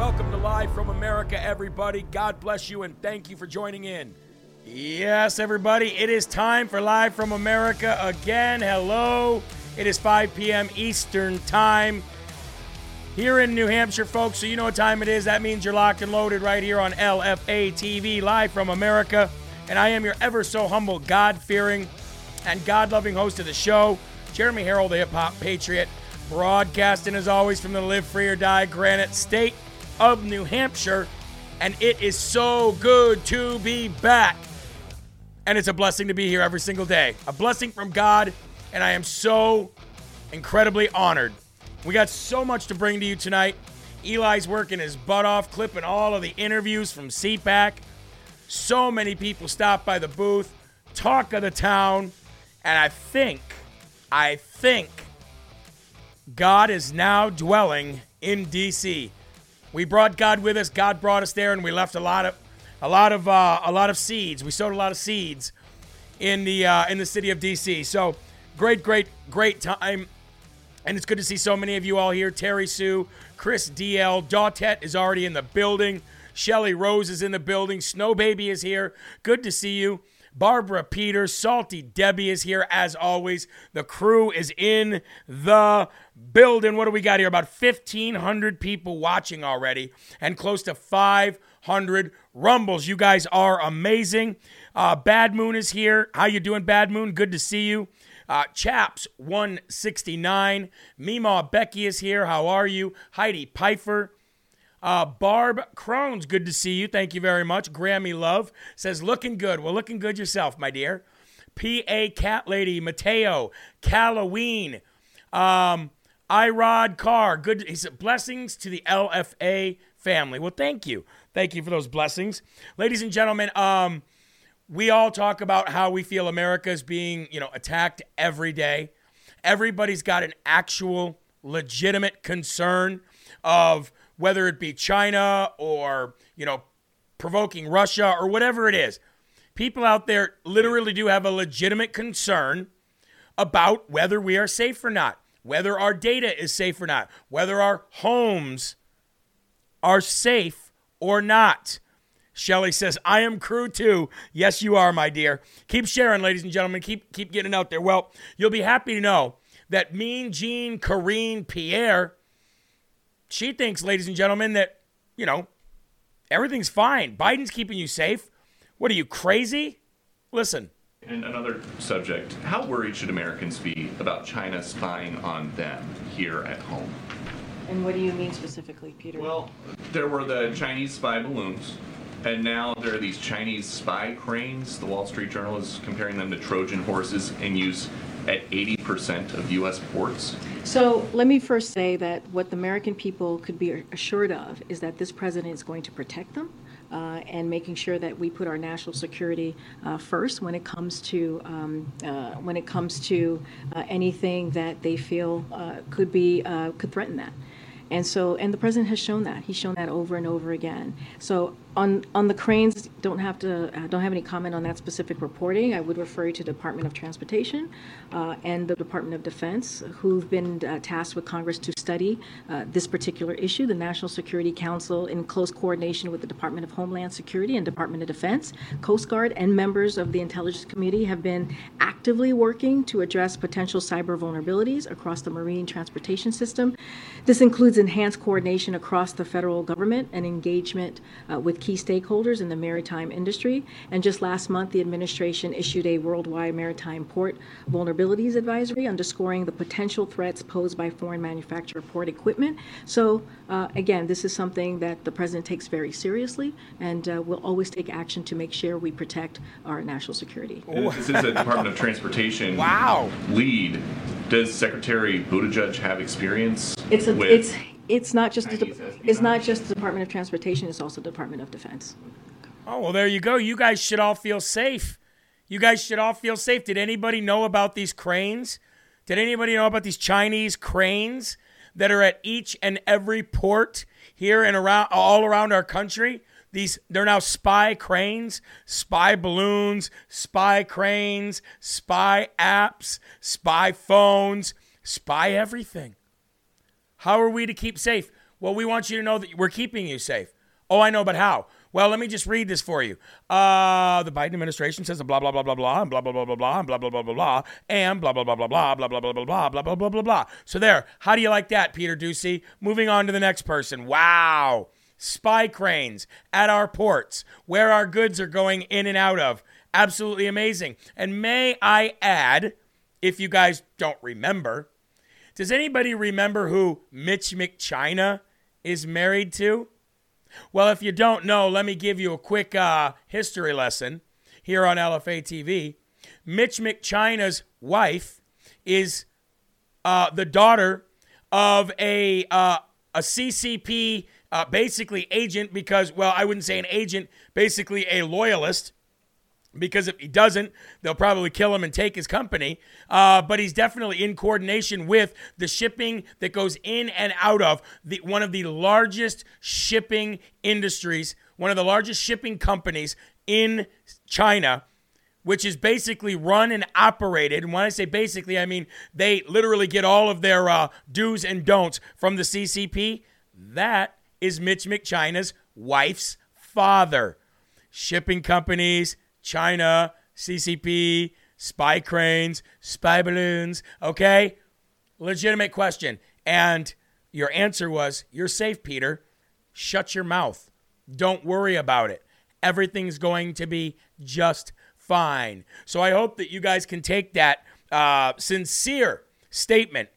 Welcome to Live from America, everybody. God bless you and thank you for joining in. Yes, everybody, it is time for Live from America again. Hello. It is 5 p.m. Eastern Time here in New Hampshire, folks. So you know what time it is. That means you're locked and loaded right here on LFA TV, live from America. And I am your ever so humble, God fearing, and God loving host of the show, Jeremy Herrell, the hip hop patriot, broadcasting as always from the Live Free or Die Granite State of New Hampshire. And it is so good to be back. And it's a blessing to be here every single day. A blessing from God. And I am so incredibly honored. We got so much to bring to you tonight. Eli's working his butt off, clipping all of the interviews from CPAC. So many people stopped by the booth, talk of the town, and I think, I think God is now dwelling in DC. We brought God with us. God brought us there, and we left a lot of, a lot of, uh, a lot of seeds. We sowed a lot of seeds in the uh, in the city of DC. So great, great, great time. And it's good to see so many of you all here. Terry Sue, Chris DL, Dautet is already in the building. Shelly Rose is in the building. Snow Baby is here. Good to see you. Barbara Peters, Salty Debbie is here as always. The crew is in the building. What do we got here? About 1,500 people watching already and close to 500 rumbles. You guys are amazing. Uh, Bad Moon is here. How you doing, Bad Moon? Good to see you. Uh, Chaps 169. Mima Becky is here. How are you? Heidi Pfeiffer. Uh, Barb Crones, good to see you. Thank you very much. Grammy Love says, looking good. Well, looking good yourself, my dear. P.A. Cat Lady, Mateo, Halloween, um, Irod Carr. Good. He said, blessings to the LFA family. Well, thank you. Thank you for those blessings. Ladies and gentlemen, um, we all talk about how we feel America is being, you know, attacked every day. Everybody's got an actual legitimate concern of whether it be China or, you know, provoking Russia or whatever it is. People out there literally do have a legitimate concern about whether we are safe or not, whether our data is safe or not, whether our homes are safe or not. Shelly says, I am crew too. Yes, you are, my dear. Keep sharing, ladies and gentlemen. Keep keep getting out there. Well, you'll be happy to know that Mean Jean Karine Pierre, she thinks, ladies and gentlemen, that, you know, everything's fine. Biden's keeping you safe. What are you, crazy? Listen. And another subject how worried should Americans be about China spying on them here at home? And what do you mean specifically, Peter? Well, there were the Chinese spy balloons, and now there are these Chinese spy cranes. The Wall Street Journal is comparing them to Trojan horses and use at 80% of U.S. ports. So let me first say that what the American people could be assured of is that this president is going to protect them. Uh, and making sure that we put our national security uh, first when it comes to um, uh, when it comes to uh, anything that they feel uh, could be uh, could threaten that. And so, and the president has shown that. He's shown that over and over again. So, on on the cranes, don't have to uh, don't have any comment on that specific reporting. I would refer you to Department of Transportation uh, and the Department of Defense, who've been uh, tasked with Congress to study uh, this particular issue. The National Security Council, in close coordination with the Department of Homeland Security and Department of Defense, Coast Guard, and members of the Intelligence Committee, have been actively working to address potential cyber vulnerabilities across the marine transportation system. This includes enhanced coordination across the federal government and engagement uh, with key stakeholders in the maritime industry. And just last month, the administration issued a worldwide maritime port vulnerabilities advisory underscoring the potential threats posed by foreign manufactured port equipment. So, uh, again, this is something that the president takes very seriously, and uh, will always take action to make sure we protect our national security. This is a Department of Transportation Wow. lead. Does Secretary Buttigieg have experience It's a, with it's it's not just the, it's not just the Department of Transportation. It's also the Department of Defense. Oh, well, there you go. You guys should all feel safe. You guys should all feel safe. Did anybody know about these cranes? Did anybody know about these Chinese cranes that are at each and every port here and around all around our country? These they're now spy cranes, spy balloons, spy cranes, spy apps, spy phones, spy everything. How are we to keep safe? Well, we want you to know that we're keeping you safe. Oh, I know, but how? Well, let me just read this for you. Uh, the Biden administration says blah blah blah blah blah blah blah blah blah blah blah blah blah blah blah and blah blah blah blah blah blah blah blah blah blah blah blah blah blah blah. So there. How do you like that, Peter Doocy? Moving on to the next person. Wow. Spy cranes at our ports, where our goods are going in and out of. Absolutely amazing. And may I add, if you guys don't remember, does anybody remember who Mitch McChina is married to? Well, if you don't know, let me give you a quick uh, history lesson here on LFA TV. Mitch McChina's wife is uh, the daughter of a uh, a CCP uh, basically agent because well I wouldn't say an agent basically a loyalist because if he doesn't, they'll probably kill him and take his company. Uh, but he's definitely in coordination with the shipping that goes in and out of the one of the largest shipping industries, one of the largest shipping companies in China. Which is basically run and operated. And when I say basically, I mean they literally get all of their uh, do's and don'ts from the CCP. That is Mitch McChina's wife's father. Shipping companies, China, CCP, spy cranes, spy balloons. Okay? Legitimate question. And your answer was You're safe, Peter. Shut your mouth. Don't worry about it. Everything's going to be just fine. So I hope that you guys can take that uh, sincere statement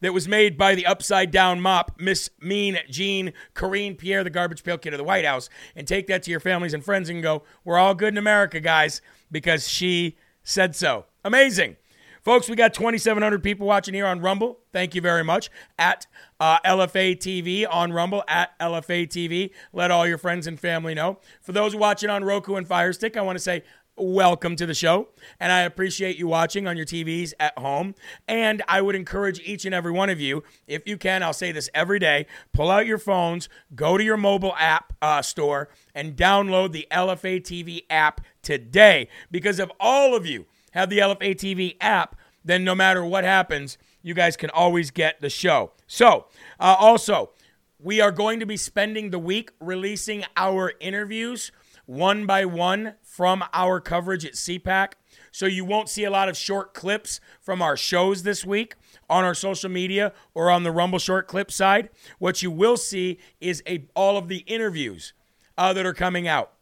that was made by the upside down mop, Miss Mean Jean Karine Pierre, the garbage pail kid of the White House, and take that to your families and friends and go, We're all good in America, guys, because she said so. Amazing. Folks, we got 2,700 people watching here on Rumble. Thank you very much. At uh, LFA TV on Rumble, at LFA TV. Let all your friends and family know. For those watching on Roku and Fire Stick, I want to say welcome to the show. And I appreciate you watching on your TVs at home. And I would encourage each and every one of you, if you can, I'll say this every day, pull out your phones, go to your mobile app uh, store, and download the LFA TV app today. Because if all of you have the LFA TV app, then no matter what happens, you guys can always get the show. So, uh, also, we are going to be spending the week releasing our interviews one by one from our coverage at CPAC. So you won't see a lot of short clips from our shows this week on our social media or on the Rumble short clip side. What you will see is a all of the interviews uh, that are coming out.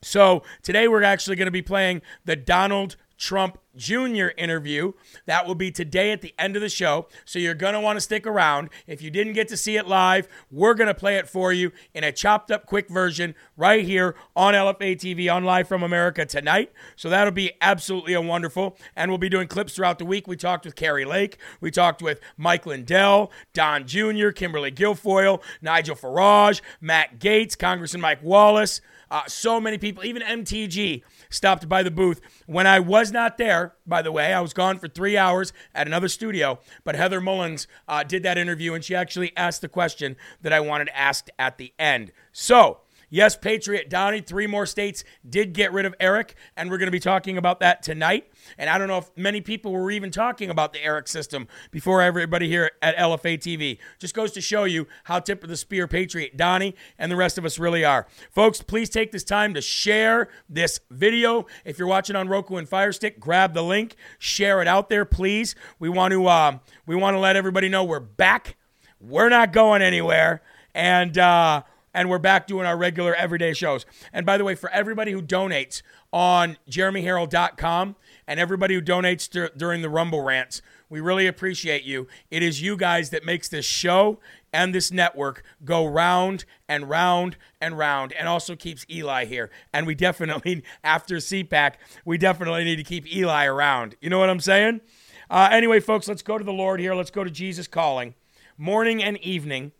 So today we're actually going to be playing the Donald Trump Jr. interview. That will be today at the end of the show. So you're going to want to stick around. If you didn't get to see it live, we're going to play it for you in a chopped up quick version right here on LFA TV on Live from America tonight. So that'll be absolutely wonderful. And we'll be doing clips throughout the week. We talked with Kari Lake. We talked with Mike Lindell, Don Jr., Kimberly Guilfoyle, Nigel Farage, Matt Gaetz, Congressman Mike Wallace. Uh, so many people, even MTG stopped by the booth. When I was not there, by the way, I was gone for three hours at another studio, but Heather Mullins uh, did that interview and she actually asked the question that I wanted asked at the end. So, yes, Patriot Downey, three more states did get rid of ERIC, and we're going to be talking about that tonight. And I don't know if many people were even talking about the ERIC system before everybody here at LFA TV. Just goes to show you how tip of the spear Patriot Donnie and the rest of us really are. Folks, please take this time to share this video. If you're watching on Roku and Fire Stick, grab the link, share it out there, please. We want to uh, we want to let everybody know we're back. We're not going anywhere, and uh, and we're back doing our regular everyday shows. And by the way, for everybody who donates on jeremyherrell.com and everybody who donates dur- during the Rumble rants, we really appreciate you. It is you guys that makes this show and this network go round and round and round and also keeps Eli here. And we definitely, after CPAC, we definitely need to keep Eli around. You know what I'm saying? Uh, anyway, folks, let's go to the Lord here. Let's go to Jesus calling, morning and evening.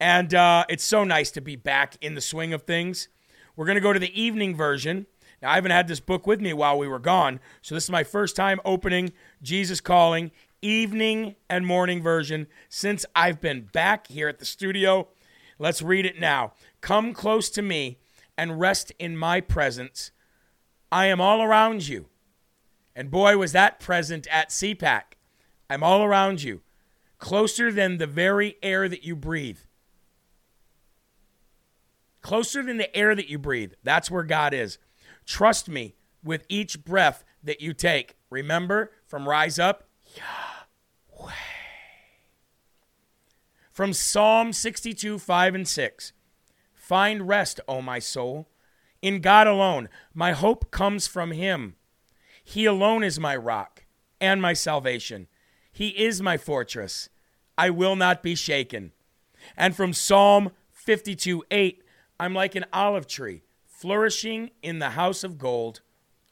And uh, it's so nice to be back in the swing of things. We're going to go to the evening version. Now, I haven't had this book with me while we were gone, so this is my first time opening Jesus Calling evening and morning version since I've been back here at the studio. Let's read it now. Come close to me and rest in my presence. I am all around you. And boy, was that present at CPAC. I'm all around you, closer than the very air that you breathe. Closer than the air that you breathe. That's where God is. Trust me with each breath that you take. Remember from Rise Up? Yahweh. From Psalm 62, 5 and 6. Find rest, O my soul, in God alone. My hope comes from Him. He alone is my rock and my salvation. He is my fortress. I will not be shaken. And from Psalm 52, 8, I'm like an olive tree flourishing in the house of gold,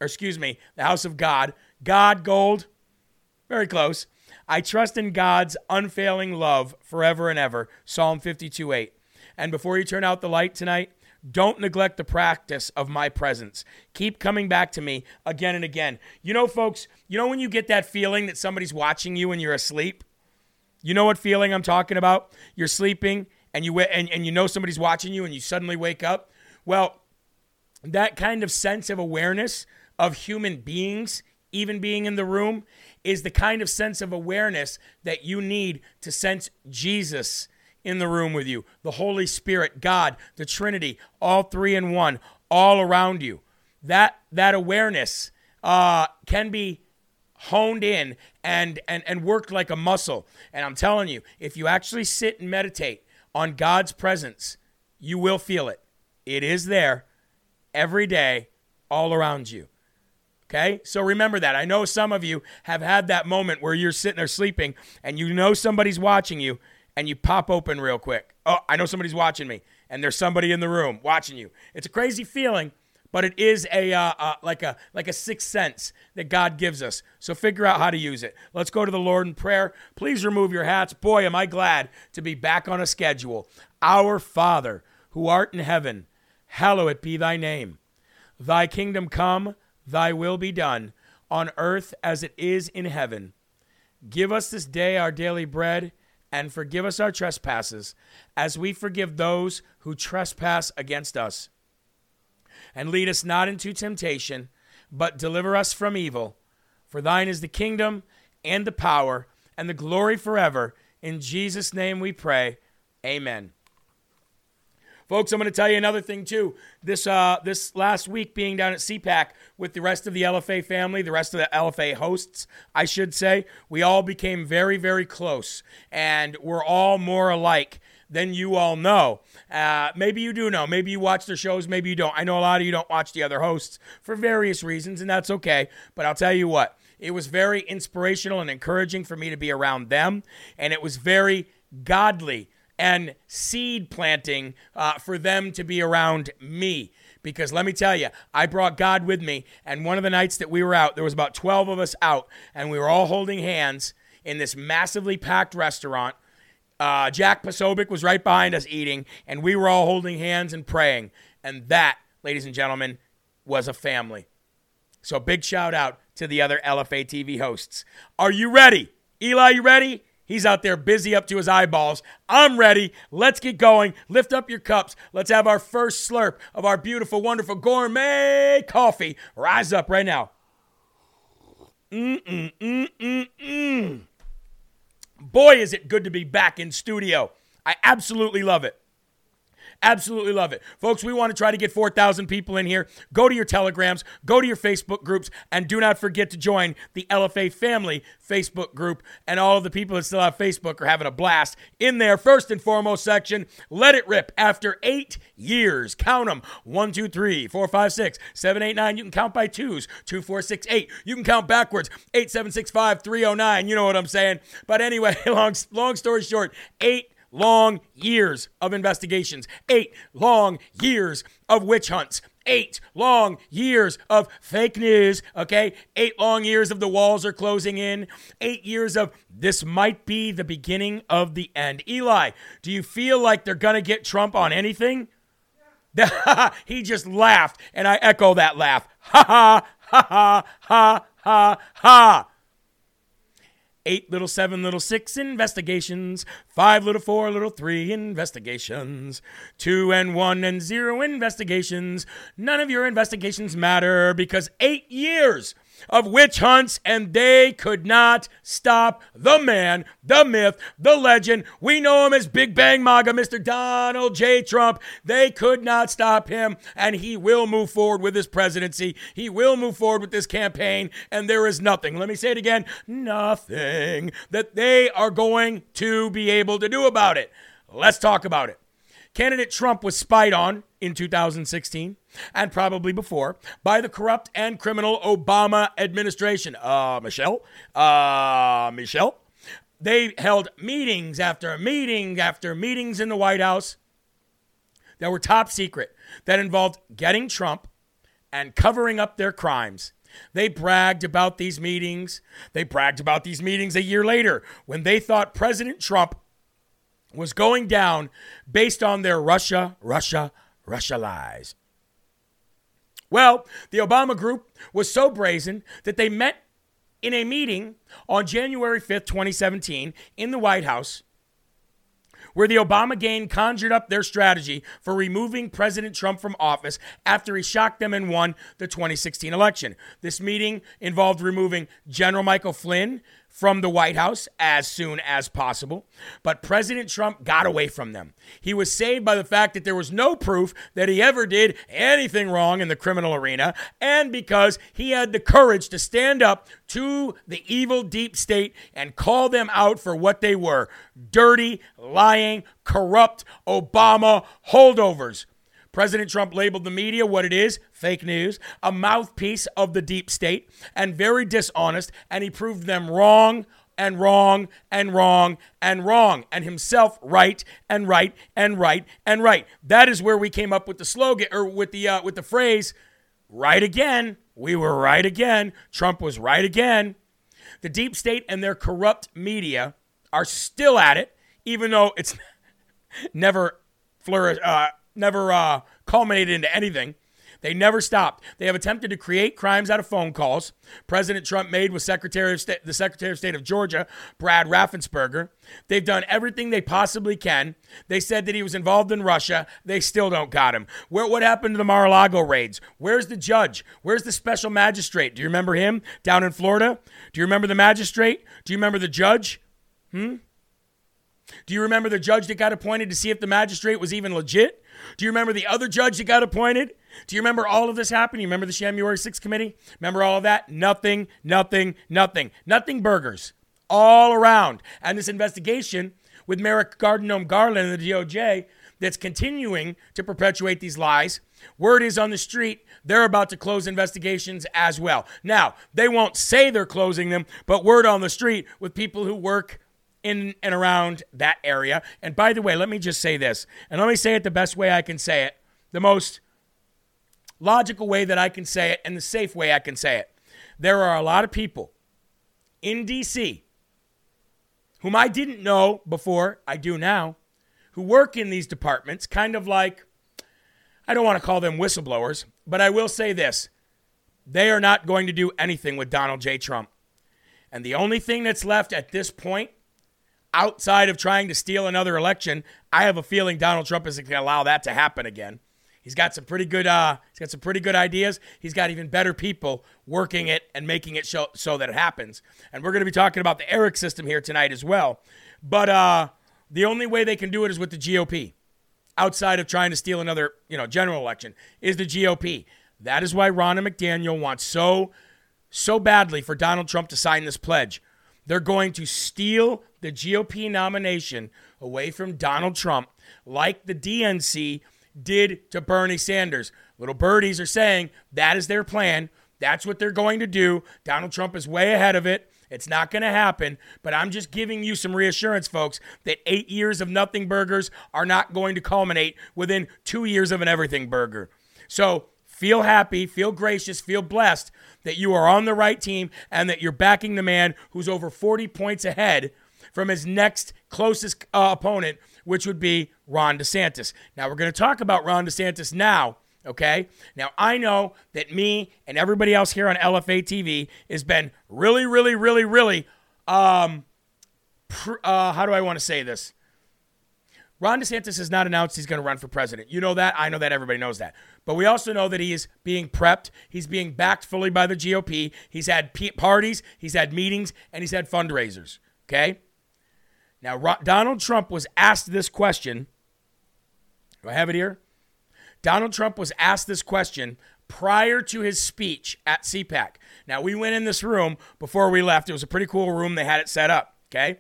or excuse me, the house of God. God, gold. Very close. I trust in God's unfailing love forever and ever. Psalm 52 8. And before you turn out the light tonight, don't neglect the practice of my presence. Keep coming back to me again and again. You know, folks, you know when you get that feeling that somebody's watching you when you're asleep? You know what feeling I'm talking about? You're sleeping and you and, and you know somebody's watching you and you suddenly wake up. Well, that kind of sense of awareness of human beings even being in the room is the kind of sense of awareness that you need to sense Jesus in the room with you. The Holy Spirit, God, the Trinity, all three in one, all around you. That that awareness uh, can be honed in and, and and worked like a muscle. And I'm telling you, if you actually sit and meditate on God's presence, you will feel it. It is there every day, all around you. Okay? So remember that. I know some of you have had that moment where you're sitting there sleeping and you know somebody's watching you and you pop open real quick. Oh, I know somebody's watching me and there's somebody in the room watching you. It's a crazy feeling, but it is a uh, uh, like a like a sixth sense that God gives us. So figure out how to use it. Let's go to the Lord in prayer. Please remove your hats. Boy, am I glad to be back on a schedule. Our Father, who art in heaven, hallowed be thy name. Thy kingdom come, thy will be done, on earth as it is in heaven. Give us this day our daily bread, and forgive us our trespasses, as we forgive those who trespass against us. And lead us not into temptation, but deliver us from evil. For thine is the kingdom, and the power, and the glory forever. In Jesus' name we pray. Amen. Folks, I'm going to tell you another thing too. This uh, this last week being down at CPAC with the rest of the LFA family, the rest of the LFA hosts, I should say, we all became very, very close, and we're all more alike than you all know. Uh, maybe you do know. Maybe you watch their shows. Maybe you don't. I know a lot of you don't watch the other hosts for various reasons, and that's okay. But I'll tell you what, it was very inspirational and encouraging for me to be around them, and it was very godly and seed planting uh, for them to be around me. Because let me tell you, I brought God with me, and one of the nights that we were out, there was about 12 of us out, and we were all holding hands in this massively packed restaurant. Uh, Jack Posobiec was right behind us eating, and we were all holding hands and praying. And that, ladies and gentlemen, was a family. So big shout out to the other LFA TV hosts. Are you ready? Eli, you ready? He's out there busy up to his eyeballs. I'm ready. Let's get going. Lift up your cups. Let's have our first slurp of our beautiful, wonderful gourmet coffee. Rise up right now. Mm, mm, mm, mm, Boy, is it good to be back in studio. I absolutely love it. Absolutely love it. Folks, we want to try to get 4,000 people in here. Go to your telegrams, go to your Facebook groups, and do not forget to join the LFA family Facebook group. And all of the people that still have Facebook are having a blast in there. First and foremost section, let it rip. After eight years, count them one, two, three, four, five, six, seven, eight, nine. You can count by twos two, four, six, eight. You can count backwards eight, seven, six, five, three, oh, nine. You know what I'm saying. But anyway, long, long story short, eight long years of investigations, eight long years of witch hunts, eight long years of fake news, okay? Eight long years of the walls are closing in, eight years of this might be the beginning of the end. Eli, do you feel like they're gonna get Trump on anything? he just laughed, and I echo that laugh. Ha ha, ha ha, ha ha, ha eight little seven little six investigations, five little four little three investigations, two and one and zero investigations. None of your investigations matter because eight years of witch hunts, and they could not stop the man, the myth, the legend. We know him as Big Bang MAGA, Mr. Donald J. Trump. They could not stop him, and he will move forward with his presidency. He will move forward with this campaign, and there is nothing, let me say it again, nothing that they are going to be able to do about it. Let's talk about it. Candidate Trump was spied on in 2016 and probably before by the corrupt and criminal Obama administration. Uh, Michelle? Uh, Michelle? They held meetings after meeting after meetings in the White House that were top secret that involved getting Trump and covering up their crimes. They bragged about these meetings. They bragged about these meetings a year later when they thought President Trump was going down based on their Russia, Russia, Russia lies. Well, the Obama group was so brazen that they met in a meeting on January 5th, 2017, in the White House, where the Obama gang conjured up their strategy for removing President Trump from office after he shocked them and won the 2016 election. This meeting involved removing General Michael Flynn, from the White House as soon as possible. But President Trump got away from them. He was saved by the fact that there was no proof that he ever did anything wrong in the criminal arena, and because he had the courage to stand up to the evil deep state and call them out for what they were dirty, lying, corrupt Obama holdovers. President Trump labeled the media what it is fake news, a mouthpiece of the deep state, and very dishonest, and he proved them wrong and wrong and wrong and wrong, and himself right and right and right and right. That is where we came up with the slogan or with the uh, with the phrase "right again." We were right again. Trump was right again. The deep state and their corrupt media are still at it, even though it's never flourished. Uh, never uh, culminated into anything. They never stopped. They have attempted to create crimes out of phone calls. President Trump made with Secretary of State, the Secretary of State of Georgia, Brad Raffensperger. They've done everything they possibly can. They said that he was involved in Russia. They still don't got him. Where, what happened to the Mar-a-Lago raids? Where's the judge? Where's the special magistrate? Do you remember him down in Florida? Do you remember the magistrate? Do you remember the judge? Hmm? Do you remember the judge that got appointed to see if the magistrate was even legit? Do you remember the other judge that got appointed? Do you remember all of this happening? You remember the January 6th committee? Remember all of that? Nothing, nothing, nothing. Nothing burgers all around. And this investigation with Merrick Gardenome Garland and the DOJ that's continuing to perpetuate these lies. Word is on the street, they're about to close investigations as well. Now, they won't say they're closing them, but word on the street with people who work in and around that area. And by the way, let me just say this, and let me say it the best way I can say it, the most logical way that I can say it, and the safe way I can say it. There are a lot of people in DC whom I didn't know before, I do now, who work in these departments, kind of like, I don't want to call them whistleblowers, but I will say this they are not going to do anything with Donald J. Trump. And the only thing that's left at this point outside of trying to steal another election, I have a feeling Donald Trump isn't going to allow that to happen again. He's got some pretty good. Uh, he's got some pretty good ideas. He's got even better people working it and making it show, so that it happens. And we're going to be talking about the ERIC system here tonight as well. But uh, the only way they can do it is with the GOP. outside of trying to steal another, you know, general election, is the GOP. That is why Ronna McDaniel wants so, so badly for Donald Trump to sign this pledge. They're going to steal the GOP nomination away from Donald Trump, like the DNC did to Bernie Sanders. Little birdies are saying that is their plan. That's what they're going to do. Donald Trump is way ahead of it. It's not going to happen, but I'm just giving you some reassurance, folks, that eight years of nothing burgers are not going to culminate within two years of an everything burger. So feel happy, feel gracious, feel blessed that you are on the right team and that you're backing the man who's over 40 points ahead from his next closest uh, opponent, which would be Ron DeSantis. Now, we're going to talk about Ron DeSantis now Okay. Now, I know that me and everybody else here on LFA TV has been really, really, really, really, um, pr- uh, how do I want to say this? Ron DeSantis has not announced he's going to run for president. You know that. I know that. Everybody knows that. But we also know that he is being prepped. He's being backed fully by the GOP. He's had parties, he's had meetings, and he's had fundraisers. Okay. Now, Ro- Donald Trump was asked this question. Do I have it here? Donald Trump was asked this question prior to his speech at CPAC. Now, we went in this room before we left. It was a pretty cool room. They had it set up, okay?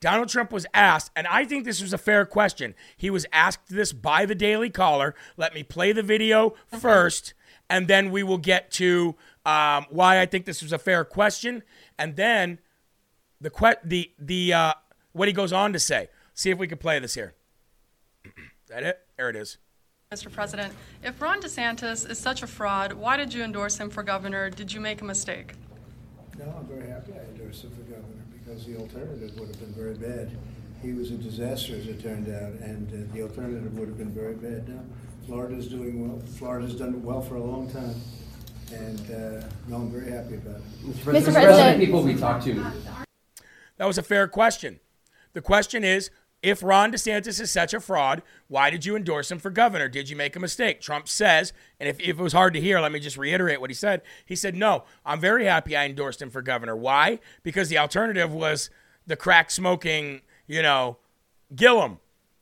Donald Trump was asked, and I think this was a fair question. He was asked this by the Daily Caller. Let me play the video first, and then we will get to um, why I think this was a fair question, and then the que- the the uh, what he goes on to say. See if we can play this here. that it? There it is. Mr. President, if Ron DeSantis is such a fraud, why did you endorse him for governor? Did you make a mistake? No, I'm very happy I endorsed him for governor because the alternative would have been very bad. He was a disaster, as it turned out, and uh, the alternative would have been very bad. Now, Florida's doing well. Florida's done well for a long time, and uh, no, I'm very happy about it. Mr. President, Mr. President. people we talked to. That was a fair question. The question is if Ron DeSantis is such a fraud, why did you endorse him for governor? Did you make a mistake? Trump says, and if, if, it was hard to hear, let me just reiterate what he said. He said, No, I'm very happy I endorsed him for governor. Why? Because the alternative was the crack smoking, you know, Gillum,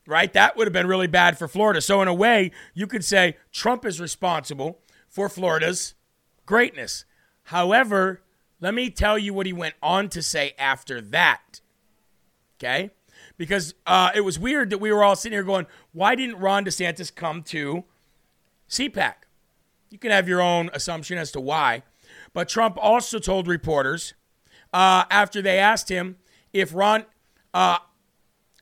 right? That would have been really bad for Florida. So, in a way, you could say Trump is responsible for Florida's greatness. However, let me tell you what he went on to say after that. Okay? because uh, it was weird that we were all sitting here going, why didn't Ron DeSantis come to CPAC? You can have your own assumption as to why. But Trump also told reporters uh, after they asked him if Ron, uh,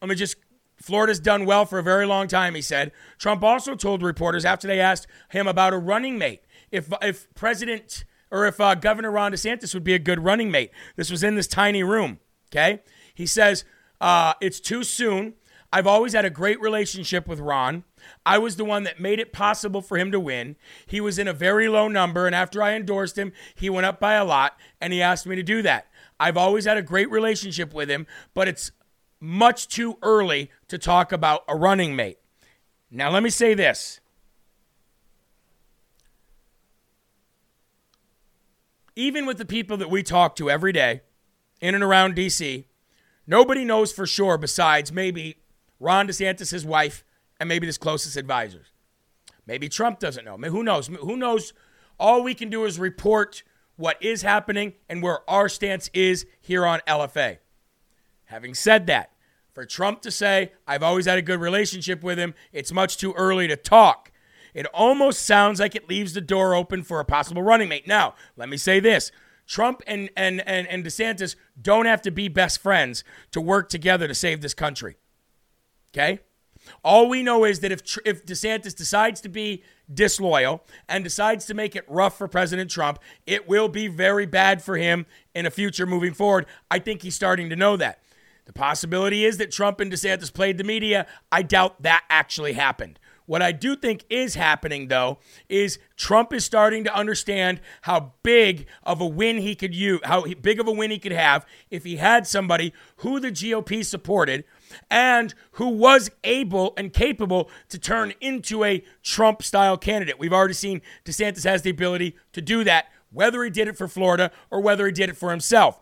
let me just, Florida's done well for a very long time, he said. Trump also told reporters after they asked him about a running mate, if, if President or if uh, Governor Ron DeSantis would be a good running mate. This was in this tiny room, okay? He says, uh, it's too soon. I've always had a great relationship with Ron. I was the one that made it possible for him to win. He was in a very low number, and after I endorsed him, he went up by a lot, and he asked me to do that. I've always had a great relationship with him, but it's much too early to talk about a running mate. Now, let me say this. Even with the people that we talk to every day in and around DC, Nobody knows for sure besides maybe Ron DeSantis, his wife, and maybe his closest advisors. Maybe Trump doesn't know. Who knows? Who knows? All we can do is report what is happening and where our stance is here on LFA. Having said that, for Trump to say, I've always had a good relationship with him, it's much too early to talk. It almost sounds like it leaves the door open for a possible running mate. Now, let me say this Trump and, and, and, and DeSantis don't have to be best friends to work together to save this country. Okay? All we know is that if, if DeSantis decides to be disloyal and decides to make it rough for President Trump, it will be very bad for him in a future moving forward. I think he's starting to know that. The possibility is that Trump and DeSantis played the media. I doubt that actually happened. What I do think is happening, though, is Trump is starting to understand how big of a win he could use, how big of a win he could have if he had somebody who the GOP supported and who was able and capable to turn into a Trump style candidate. We've already seen DeSantis has the ability to do that, whether he did it for Florida or whether he did it for himself.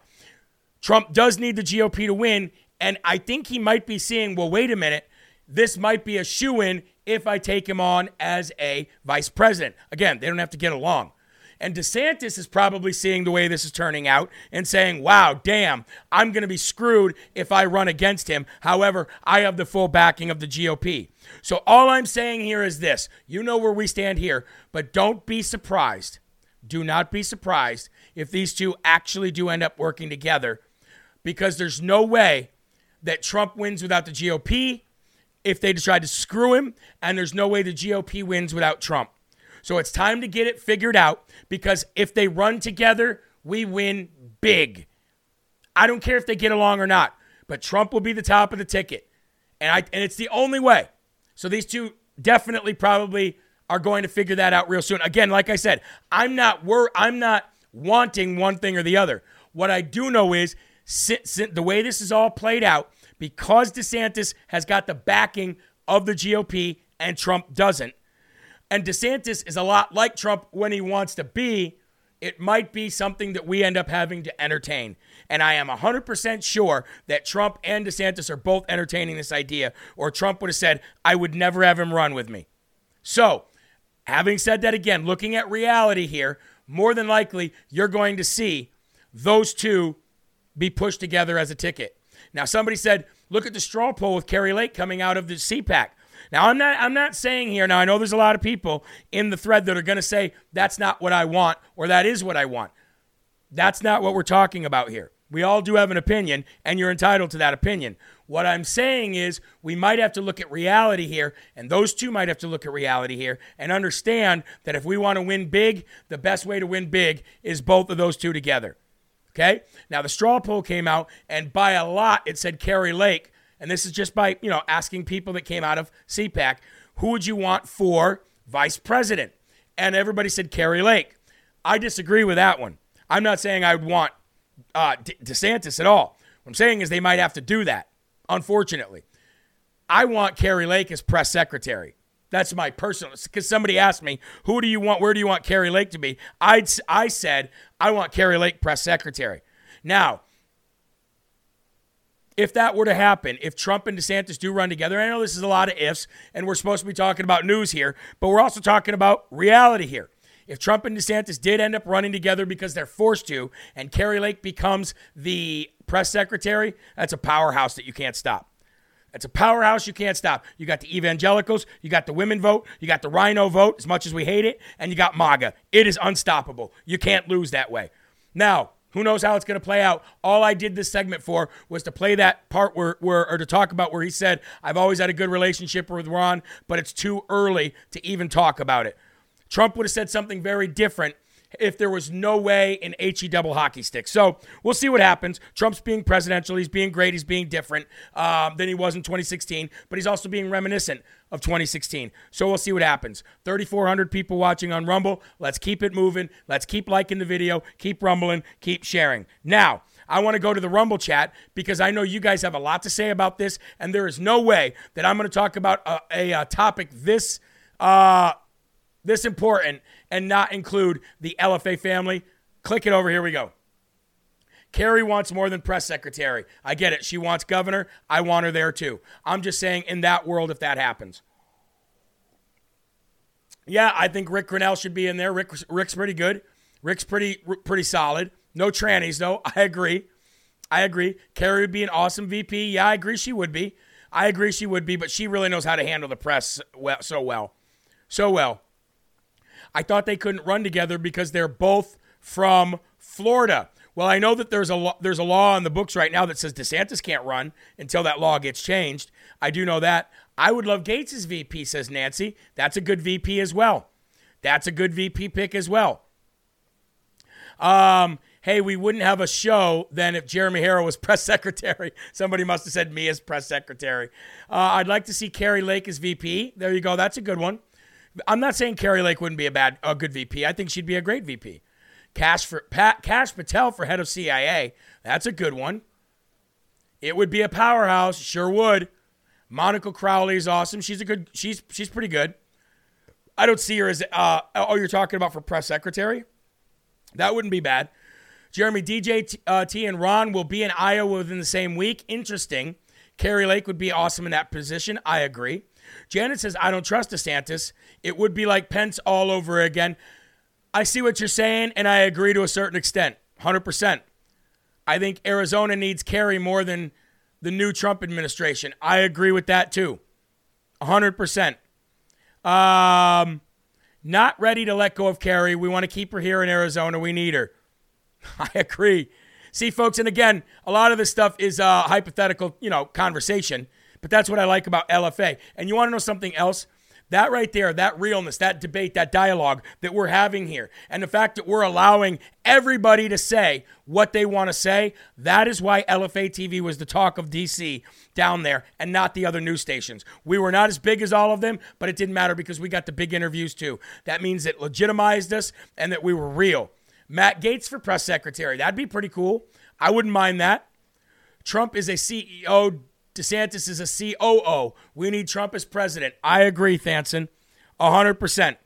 Trump does need the GOP to win, and I think he might be seeing, well, wait a minute this might be a shoe in if I take him on as a vice president. Again, they don't have to get along. And DeSantis is probably seeing the way this is turning out and saying, wow, damn, I'm going to be screwed if I run against him. However, I have the full backing of the GOP. So all I'm saying here is this you know where we stand here, but don't be surprised. Do not be surprised if these two actually do end up working together because there's no way that Trump wins without the GOP if they decide to screw him, and there's no way the GOP wins without Trump. So it's time to get it figured out because if they run together, we win big. I don't care if they get along or not, but Trump will be the top of the ticket. And I and it's the only way. So these two definitely probably are going to figure that out real soon. Again, like I said, I'm not wor- I'm not wanting one thing or the other. What I do know is the way this is all played out, because DeSantis has got the backing of the GOP and Trump doesn't, and DeSantis is a lot like Trump when he wants to be, it might be something that we end up having to entertain. And I am 100% sure that Trump and DeSantis are both entertaining this idea, or Trump would have said, I would never have him run with me. So, having said that again, looking at reality here, more than likely you're going to see those two be pushed together as a ticket. Now, somebody said, look at the straw poll with Kari Lake coming out of the CPAC. Now, I'm not, I'm not saying here, now I know there's a lot of people in the thread that are going to say, that's not what I want, or that is what I want. That's not what we're talking about here. We all do have an opinion, and you're entitled to that opinion. What I'm saying is, we might have to look at reality here, and those two might have to look at reality here and understand that if we want to win big, the best way to win big is both of those two together. Okay? Now, the straw poll came out, and by a lot, it said Kari Lake. And this is just by, you know, asking people that came out of CPAC, who would you want for vice president? And everybody said Kari Lake. I disagree with that one. I'm not saying I would want uh, DeSantis at all. What I'm saying is they might have to do that, unfortunately. I want Kari Lake as press secretary. That's my personal. Because somebody asked me, "Who do you want? Where do you want Kari Lake to be?" I I said I want Kari Lake press secretary. Now, if that were to happen, if Trump and DeSantis do run together, I know this is a lot of ifs, and we're supposed to be talking about news here, but we're also talking about reality here. If Trump and DeSantis did end up running together because they're forced to, and Kari Lake becomes the press secretary, that's a powerhouse that you can't stop. It's a powerhouse you can't stop. You got the evangelicals, you got the women vote, you got the rhino vote, as much as we hate it, and you got MAGA. It is unstoppable. You can't lose that way. Now, who knows how it's going to play out? All I did this segment for was to play that part where, where, or to talk about where he said, I've always had a good relationship with Ron, but it's too early to even talk about it. Trump would have said something very different if there was no way in HE double hockey stick. So we'll see what happens. Trump's being presidential. He's being great. He's being different um, than he was in 2016, but he's also being reminiscent of 2016. So we'll see what happens. 3,400 people watching on Rumble. Let's keep it moving. Let's keep liking the video, keep rumbling, keep sharing. Now, I want to go to the Rumble chat because I know you guys have a lot to say about this, and there is no way that I'm going to talk about a, a, a topic this uh, this important and not include the LFA family. Click it over. Here we go. Kari wants more than press secretary. I get it. She wants governor. I want her there too. I'm just saying, in that world, if that happens. Yeah, I think Ric Grenell should be in there. Rick, Rick's pretty good. Rick's pretty pretty solid. No trannies though. I agree. I agree. Kari would be an awesome VP. Yeah, I agree she would be. I agree she would be, but she really knows how to handle the press well, so well. So well. I thought they couldn't run together because they're both from Florida. Well, I know that there's a lo- there's a law in the books right now that says DeSantis can't run until that law gets changed. I do know that. I would love Gaetz' as VP, says Nancy. That's a good VP as well. That's a good VP pick as well. Um, hey, we wouldn't have a show then if Jeremy Herrell was press secretary. Somebody must have said me as press secretary. Uh, I'd like to see Kari Lake as VP. There you go. That's a good one. I'm not saying Kari Lake wouldn't be a bad, a good VP. I think she'd be a great VP. Cash for Pat, Kash Patel for head of CIA. That's a good one. It would be a powerhouse, sure would. Monica Crowley is awesome. She's a good. She's she's pretty good. I don't see her as. Uh, oh, you're talking about for press secretary. That wouldn't be bad. Jeremy DJ uh, T and Ron will be in Iowa within the same week. Interesting. Kari Lake would be awesome in that position. I agree. Janet says, I don't trust DeSantis. It would be like Pence all over again. I see what you're saying, and I agree to a certain extent, 100%. I think Arizona needs Kari more than the new Trump administration. I agree with that too, 100%. Um, not ready to let go of Kari. We want to keep her here in Arizona. We need her. I agree. See, folks, and again, a lot of this stuff is uh, hypothetical, you know, conversation. But that's what I like about LFA. And you want to know something else? That right there, that realness, that debate, that dialogue that we're having here, and the fact that we're allowing everybody to say what they want to say, that is why LFA TV was the talk of DC down there and not the other news stations. We were not as big as all of them, but it didn't matter because we got the big interviews too. That means it legitimized us and that we were real. Matt Gaetz for press secretary, that'd be pretty cool. I wouldn't mind that. Trump is a CEO DeSantis is a COO. We need Trump as president. I agree, Thanson. 100%.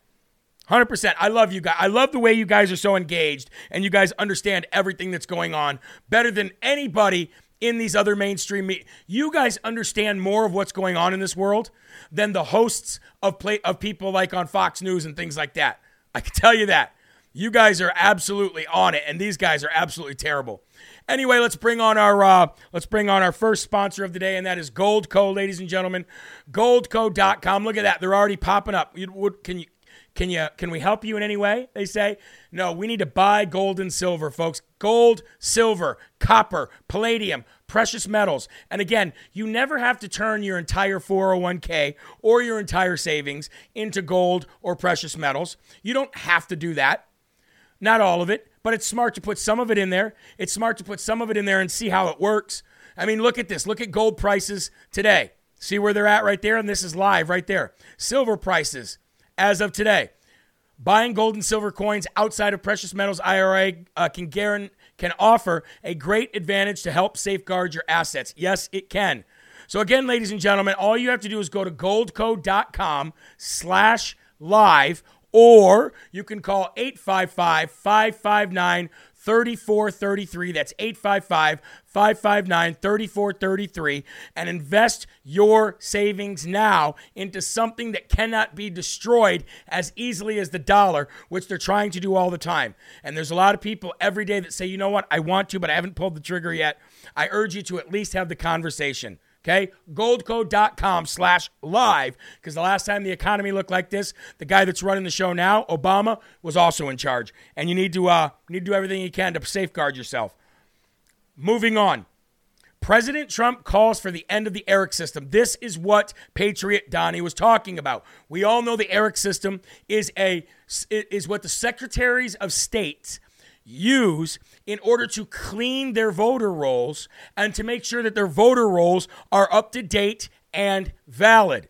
100%. I love you guys. I love the way you guys are so engaged and you guys understand everything that's going on better than anybody in these other mainstream media. You guys understand more of what's going on in this world than the hosts of play of people like on Fox News and things like that. I can tell you that. You guys are absolutely on it and these guys are absolutely terrible. Anyway, let's bring on our uh, let's bring on our first sponsor of the day, and that is Goldco, ladies and gentlemen. Goldco.com. Look at that; they're already popping up. You, can you can you can we help you in any way? They say no. We need to buy gold and silver, folks. Gold, silver, copper, palladium, precious metals. And again, you never have to turn your entire 401k or your entire savings into gold or precious metals. You don't have to do that. Not all of it but it's smart to put some of it in there. It's smart to put some of it in there and see how it works. I mean, look at this. Look at gold prices today. See where they're at right there? And this is live right there. Silver prices as of today. Buying gold and silver coins outside of precious metals IRA uh, can can offer a great advantage to help safeguard your assets. Yes, it can. So again, ladies and gentlemen, all you have to do is go to goldco.com slash live or you can call 855 559 3433. That's 855 559 3433 and invest your savings now into something that cannot be destroyed as easily as the dollar, which they're trying to do all the time. And there's a lot of people every day that say, you know what, I want to, but I haven't pulled the trigger yet. I urge you to at least have the conversation. Okay, goldco.com slash live. Because the last time the economy looked like this, the guy that's running the show now, Obama, was also in charge. And you need to uh, need to do everything you can to safeguard yourself. Moving on. President Trump calls for the end of the ERIC system. This is what Patriot Donnie was talking about. We all know the ERIC system is a is what the secretaries of state use in order to clean their voter rolls and to make sure that their voter rolls are up to date and valid.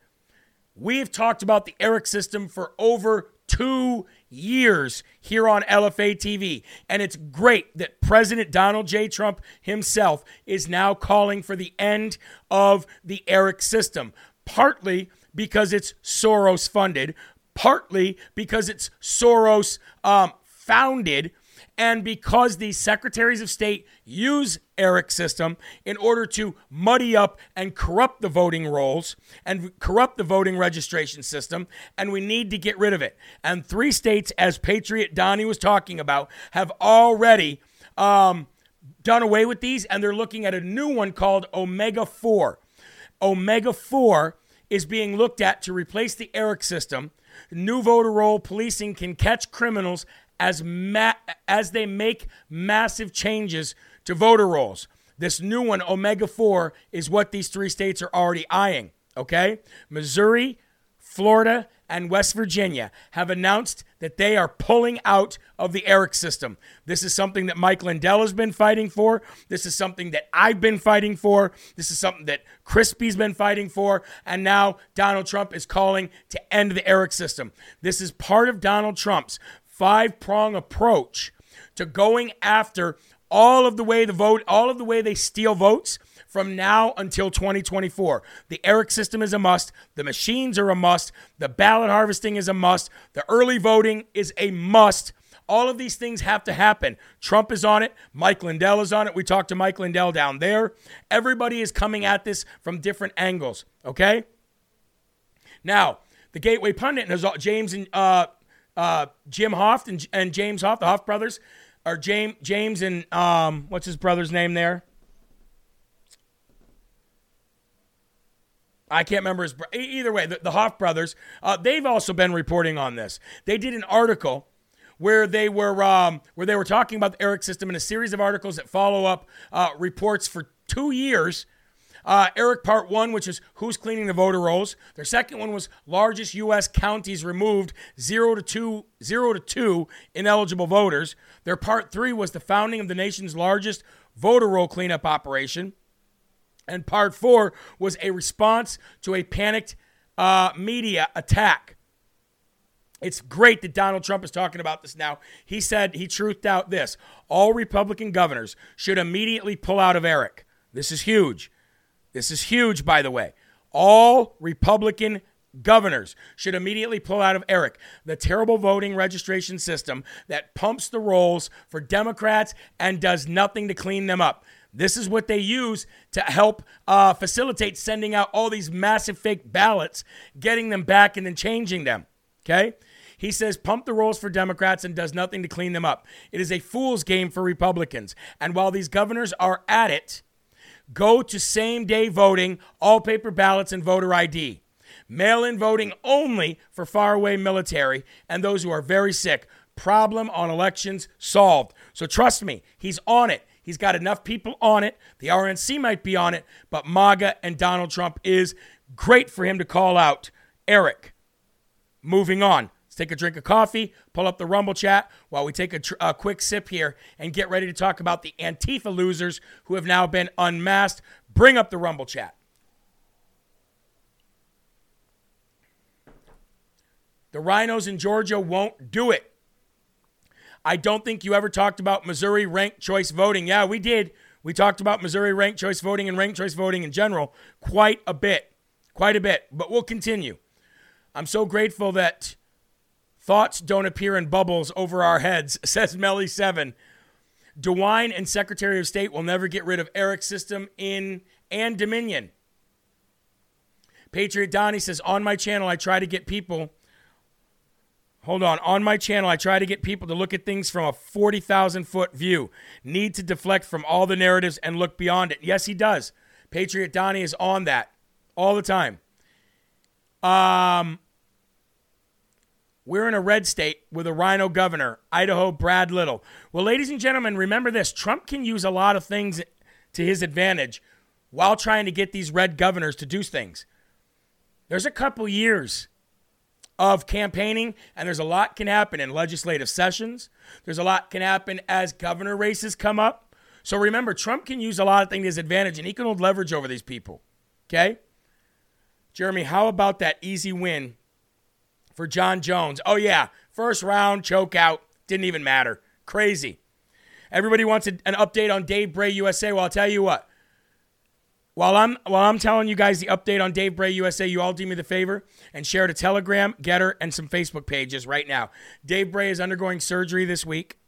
We've talked about the ERIC system for over two years here on LFA TV. And it's great that President Donald J. Trump himself is now calling for the end of the ERIC system, partly because it's Soros funded, partly because it's Soros um, founded and because these secretaries of state use ERIC system in order to muddy up and corrupt the voting rolls and corrupt the voting registration system, and we need to get rid of it. And three states, as Patriot Donnie was talking about, have already um, done away with these, and they're looking at a new one called Omega 4. Omega 4 is being looked at to replace the ERIC system. New voter roll policing can catch criminals as, ma- as they make massive changes to voter rolls. This new one, Omega 4, is what these three states are already eyeing. Okay? Missouri, Florida, and West Virginia have announced that they are pulling out of the ERIC system. This is something that Mike Lindell has been fighting for. This is something that I've been fighting for. This is something that Crispy's been fighting for. And now Donald Trump is calling to end the ERIC system. This is part of Donald Trump's five prong approach to going after all of the way the vote, all of the way they steal votes from now until 2024. The ERIC system is a must. The machines are a must. The ballot harvesting is a must. The early voting is a must. All of these things have to happen. Trump is on it. Mike Lindell is on it. We talked to Mike Lindell down there. Everybody is coming at this from different angles. Okay. Now, the Gateway Pundit and James and uh, uh, Jim Hoft and, and James Hoft, the Hoft brothers, or James James and um, what's his brother's name there? I can't remember his. Either way, the, the Hoft brothers, uh, they've also been reporting on this. They did an article where they were um, where they were talking about the ERIC system in a series of articles that follow up uh, reports for two years. Uh, ERIC Part One, which is who's cleaning the voter rolls. Their second one was largest U.S. counties removed zero to two zero to two ineligible voters. Their Part Three was the founding of the nation's largest voter roll cleanup operation. And part four was a response to a panicked uh, media attack. It's great that Donald Trump is talking about this now. He said he truthed out this all Republican governors should immediately pull out of ERIC. This is huge. This is huge, by the way. All Republican governors should immediately pull out of ERIC, the terrible voting registration system that pumps the rolls for Democrats and does nothing to clean them up. This is what they use to help uh, facilitate sending out all these massive fake ballots, getting them back and then changing them. Okay? He says pump the rolls for Democrats and does nothing to clean them up. It is a fool's game for Republicans. And while these governors are at it, go to same day voting, all paper ballots, and voter ID. Mail in voting only for faraway military and those who are very sick. Problem on elections solved. So trust me, he's on it. He's got enough people on it. The RNC might be on it, but MAGA and Donald Trump is great for him to call out. ERIC, moving on. Let's take a drink of coffee, pull up the Rumble chat while we take a, tr- a quick sip here and get ready to talk about the Antifa losers who have now been unmasked. Bring up the Rumble chat. The rhinos in Georgia won't do it. I don't think you ever talked about Missouri ranked choice voting. Yeah, we did. We talked about Missouri ranked choice voting and ranked choice voting in general quite a bit. Quite a bit. But we'll continue. I'm so grateful that thoughts don't appear in bubbles over our heads, says Melly7. DeWine and Secretary of State will never get rid of ERIC's system in and Dominion. Patriot Donnie says, On my channel, I try to get people Hold on. On my channel, I try to get people to look at things from a 40,000 foot view. Need to deflect from all the narratives and look beyond it. Yes, he does. Patriot Donnie is on that all the time. Um, we're in a red state with a rhino governor, Idaho Brad Little. Well, ladies and gentlemen, remember this Trump can use a lot of things to his advantage while trying to get these red governors to do things. There's a couple years of campaigning, and there's a lot can happen in legislative sessions. There's a lot can happen as governor races come up. So remember, Trump can use a lot of things to his advantage, and he can hold leverage over these people. Okay, Jeremy, how about that easy win for Jon Jones? Oh yeah, first round choke out, didn't even matter. Crazy. Everybody wants an update on Dave Bray USA. Well, I'll tell you what. While I'm while I'm telling you guys the update on Dave Bray USA, you all do me the favor and share to Telegram, Gettr, and some Facebook pages right now. Dave Bray is undergoing surgery this week.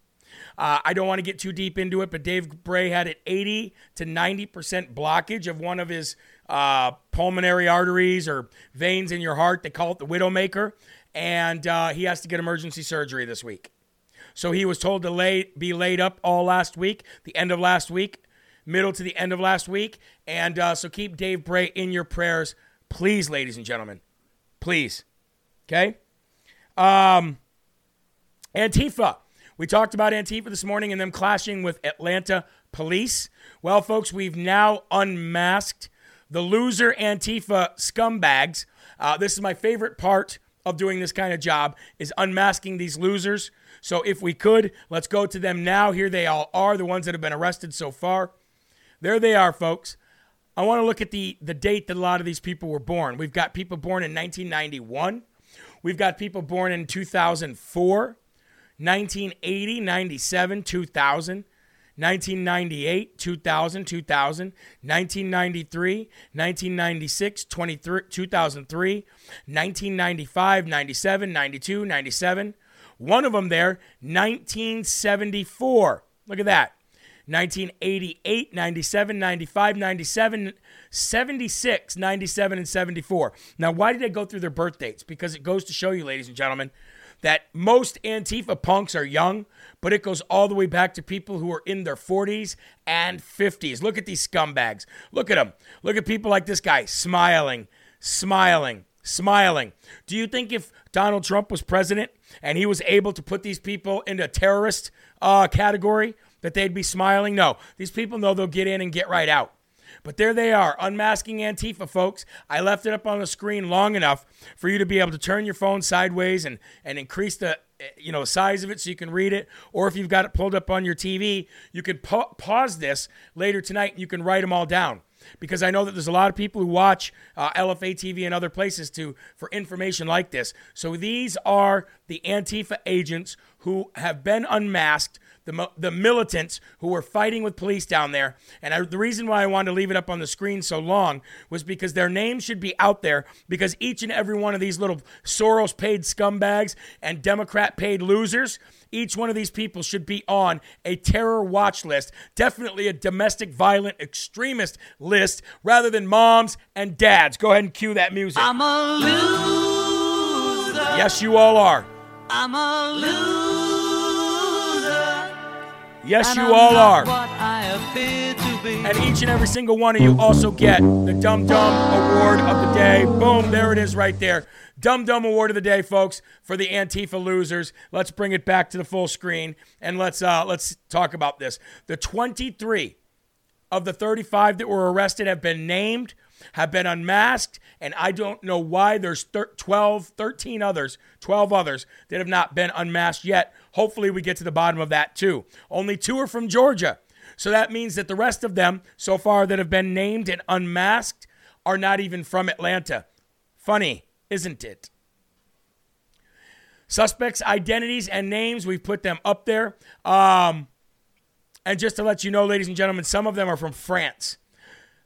Uh, I don't want to get too deep into it, but Dave Bray had an 80 to 90 percent blockage of one of his uh, pulmonary arteries or veins in your heart. They call it the Widowmaker, and uh, he has to get emergency surgery this week. So he was told to lay, be laid up all last week, the end of last week middle to the end of last week. And uh, so keep Dave Bray in your prayers, please, ladies and gentlemen. Please. Okay? Um, Antifa. We talked about Antifa this morning and them clashing with Atlanta police. Well, folks, we've now unmasked the loser Antifa scumbags. Uh, this is my favorite part of doing this kind of job is unmasking these losers. So if we could, let's go to them now. Here they all are, the ones that have been arrested so far. There they are, folks. I want to look at the, the date that a lot of these people were born. We've got people born in 1991. We've got people born in 2004, 1980, 97, 2000, 1998, 2000, 2000, 1993, 1996, 2003, 1995, 97, 92, 97, One of them there, 1974. Look at that. 1988, 97, 95, 97, 76, 97, and 74. Now, why did I go through their birth dates? Because it goes to show you, ladies and gentlemen, that most Antifa punks are young, but it goes all the way back to people who are in their 40s and 50s. Look at these scumbags. Look at them. Look at people like this guy smiling, smiling, smiling. Do you think if Donald Trump was president and he was able to put these people into terrorist uh, category, that they'd be smiling? No. These people know they'll get in and get right out. But there they are, unmasking Antifa, folks. I left it up on the screen long enough for you to be able to turn your phone sideways and, and increase the you know size of it so you can read it. Or if you've got it pulled up on your TV, you can pa- pause this later tonight and you can write them all down. Because I know that there's a lot of people who watch uh, LFA TV and other places to for information like this. So these are the Antifa agents who have been unmasked the, the militants who were fighting with police down there. And I, the reason why I wanted to leave it up on the screen so long was because their names should be out there because each and every one of these little Soros paid scumbags and Democrat paid losers, each one of these people should be on a terror watch list, definitely a domestic violent extremist list rather than moms and dads. Go ahead and cue that music. I'm a loser. Yes, you all are. I'm a loser. Yes, you all are. What I to be. And each and every single one of you also get the Dum Dum Award of the Day. Boom, there it is right there. Dum Dum Award of the Day, folks, for the Antifa losers. Let's bring it back to the full screen and let's uh, let's talk about this. The 23 of the 35 that were arrested have been named, have been unmasked, and I don't know why there's thir- 12, 13 others, 12 others that have not been unmasked yet. Hopefully we get to the bottom of that too. Only two are from Georgia. So that means that the rest of them so far that have been named and unmasked are not even from Atlanta. Funny, isn't it? Suspects' identities and names, we've put them up there. Um, and just to let you know, ladies and gentlemen, some of them are from France.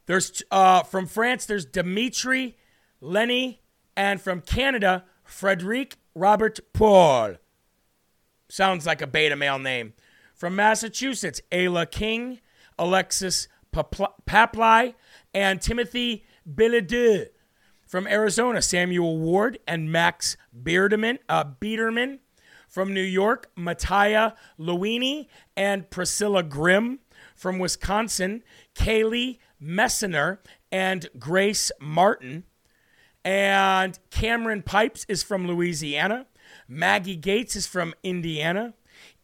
There's uh, from France, there's Dimitri Lenny, and from Canada, Frederic Robert Paul. Sounds like a beta male name. From Massachusetts, Ayla King, Alexis Papl- Papli, and Timothy Billedieu. From Arizona, Samuel Ward and Max Bearderman, uh, Biederman. From New York, Mattia Luini and Priscilla Grimm. From Wisconsin, Kaylee Messner and Grace Martin. And Cameron Pipes is from Louisiana. Maggie Gates is from Indiana.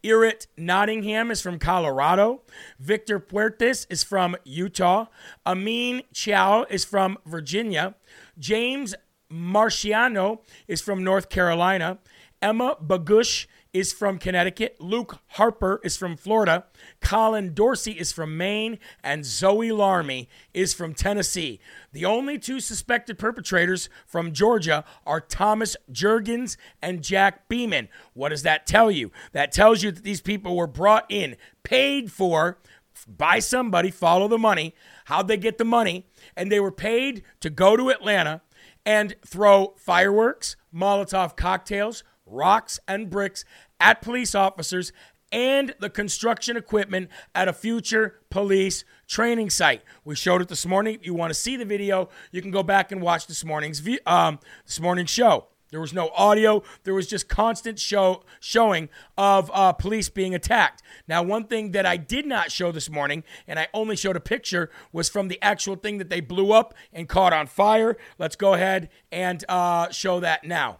Irit Nottingham is from Colorado. Victor Puertes is from Utah. Amin Chow is from Virginia. James Marciano is from North Carolina. Emma Bagush is from Connecticut. Luke Harper is from Florida. Colin Dorsey is from Maine. And Zoe Larmy is from Tennessee. The only two suspected perpetrators from Georgia are Thomas Jurgens and Jack Beeman. What does that tell you? That tells you that these people were brought in, paid for by somebody, follow the money. How'd they get the money? And they were paid to go to Atlanta and throw fireworks, Molotov cocktails, rocks, and bricks at police officers and the construction equipment at a future police training site. We showed it this morning. If you want to see the video, you can go back and watch this morning's um, this morning's show. There was no audio. There was just constant show showing of uh, police being attacked. Now, one thing that I did not show this morning, and I only showed a picture, was from the actual thing that they blew up and caught on fire. Let's go ahead and uh, show that now.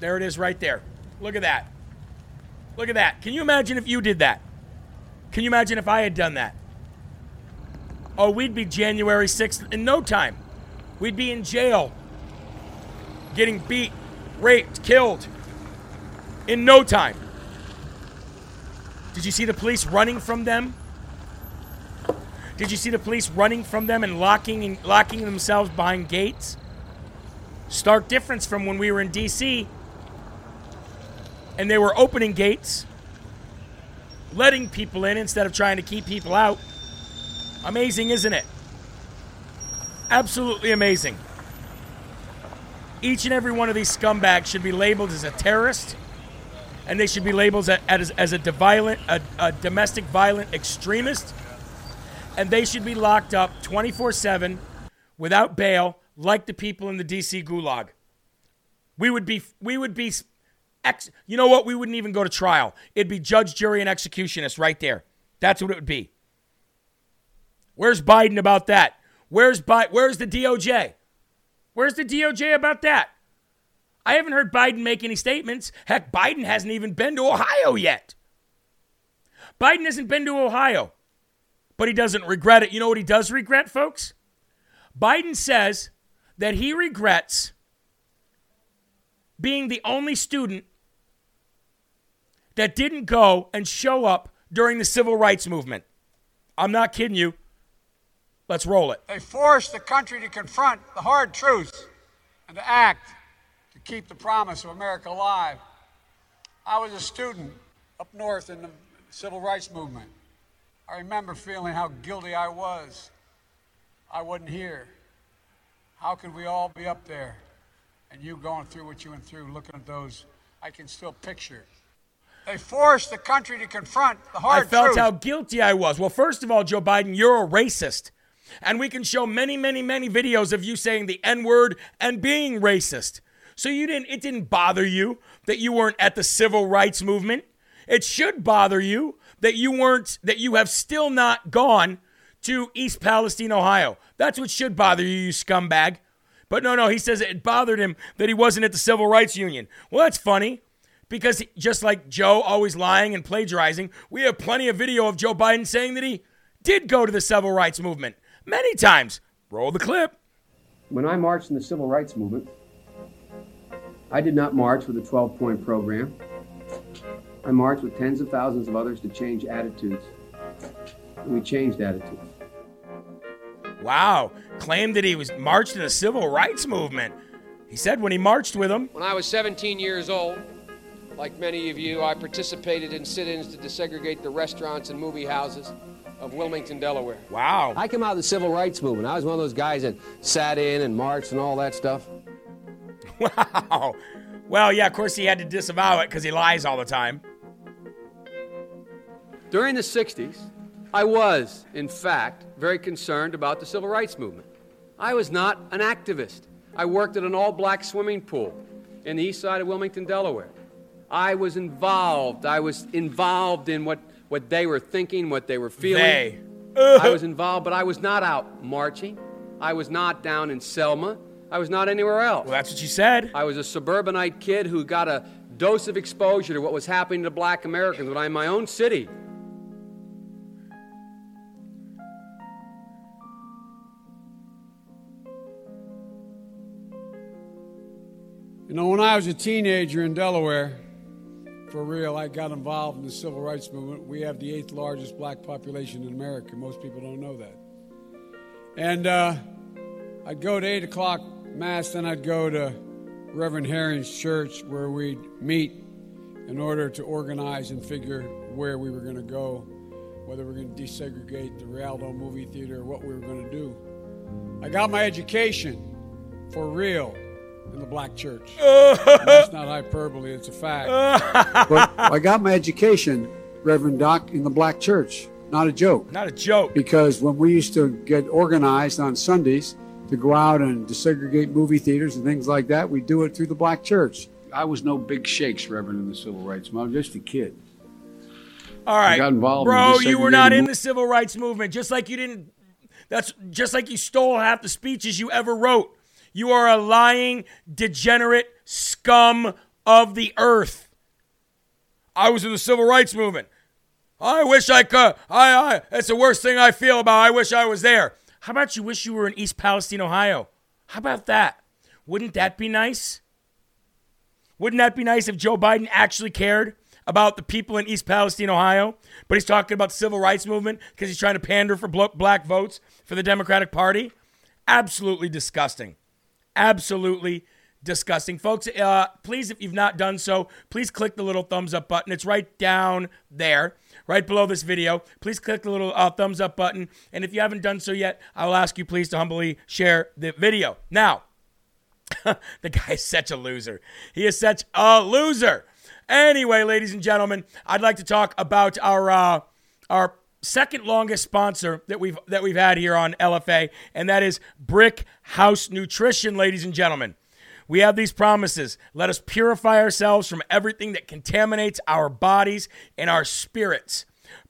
There it is, right there. Look at that. Look at that. Can you imagine if you did that? Can you imagine if I had done that? Oh, we'd be January 6th in no time. We'd be in jail, getting beat, raped, killed in no time. Did you see the police running from them? Did you see the police running from them and locking and locking themselves behind gates? Stark difference from when we were in DC and they were opening gates, letting people in instead of trying to keep people out. Amazing, isn't it? Absolutely amazing. Each and every one of these scumbags should be labeled as a terrorist and they should be labeled as, as, a, violent, a, a domestic violent extremist, and they should be locked up 24 7 without bail, like the people in the DC gulag. We would be, we would be, ex, you know what? We wouldn't even go to trial. It'd be judge, jury, and executionist right there. That's what it would be. Where's Biden about that? Where's Bi- Where's the DOJ? Where's the DOJ about that? I haven't heard Biden make any statements. Heck, Biden hasn't even been to Ohio yet. Biden hasn't been to Ohio, but he doesn't regret it. You know what he does regret, folks? Biden says that he regrets being the only student that didn't go and show up during the civil rights movement. I'm not kidding you. Let's roll it. They forced the country to confront the hard truths and to act to keep the promise of America alive. I was a student up north in the civil rights movement. I remember feeling how guilty I was. I wasn't here. How could we all be up there and you going through what you went through, looking at those? I can still picture. They forced the country to confront the hard I felt truth. how guilty I was. Well, first of all, Joe Biden, you're a racist. And we can show many, many, many videos of you saying the N word and being racist. So you didn't it didn't bother you that you weren't at the civil rights movement. It should bother you that you weren't that you have still not gone to East Palestine, Ohio. That's what should bother you, you scumbag. But no, no, he says it bothered him that he wasn't at the Civil Rights Union. Well, that's funny because just like Joe always lying and plagiarizing, we have plenty of video of Joe Biden saying that he did go to the civil rights movement many times. Roll the clip. When I marched in the civil rights movement, I did not march with a 12 point program. I marched with tens of thousands of others to change attitudes. And we changed attitudes. Wow. Claimed that he was marched in the civil rights movement. He said when he marched with them. When I was 17 years old, like many of you, I participated in sit ins to desegregate the restaurants and movie houses of Wilmington, Delaware. Wow. I came out of the civil rights movement. I was one of those guys that sat in and marched and all that stuff. Wow. Well, yeah, of course he had to disavow it because he lies all the time. During the 60s, I was, in fact, very concerned about the civil rights movement. I was not an activist. I worked at an all black swimming pool in the east side of Wilmington, Delaware. I was involved. I was involved in what, what they were thinking, what they were feeling. They. I was involved, but I was not out marching. I was not down in Selma. I was not anywhere else. Well, that's what you said. I was a suburbanite kid who got a dose of exposure to what was happening to black Americans when I'm in my own city. You know, when I was a teenager in Delaware, for real, I got involved in the civil rights movement. We have the eighth largest black population in America. Most people don't know that. And uh, I'd go to 8 o'clock Mass, then I'd go to Reverend Herring's church where we'd meet in order to organize and figure where we were going to go, whether we were going to desegregate the Rialto movie theater or what we were going to do. I got my education for real in the black church. That's not hyperbole, it's a fact. but I got my education, Reverend Doc, in the black church. Not a joke. Not a joke. Because when we used to get organized on Sundays to go out and desegregate movie theaters and things like that, we do it through the black church. I was no big shakes, Reverend, in the civil rights movement. I was just a kid. All right, got involved bro. the You were not in the civil rights movement, just like you didn't. That's just like you stole half the speeches you ever wrote. You are a lying, degenerate scum of the earth. I was in the civil rights movement. I wish I could. I, I. The worst thing I feel about. I wish I was there. How about you wish you were in East Palestine, Ohio? How about that? Wouldn't that be nice? Wouldn't that be nice if Joe Biden actually cared about the people in East Palestine, Ohio? But he's talking about the civil rights movement because he's trying to pander for black votes for the Democratic Party. Absolutely disgusting. Absolutely disgusting. Folks, uh, please, if you've not done so, please click the little thumbs up button. It's right down there, right below this video. Please click the little uh, thumbs up button. And if you haven't done so yet, I will ask you please to humbly share the video. Now, the guy is such a loser. He is such a loser. Anyway, ladies and gentlemen, I'd like to talk about our uh, our second longest sponsor that we've that we've had here on LFA, and that is Brick House Nutrition, ladies and gentlemen. We have these promises. Let us purify ourselves from everything that contaminates our bodies and our spirits.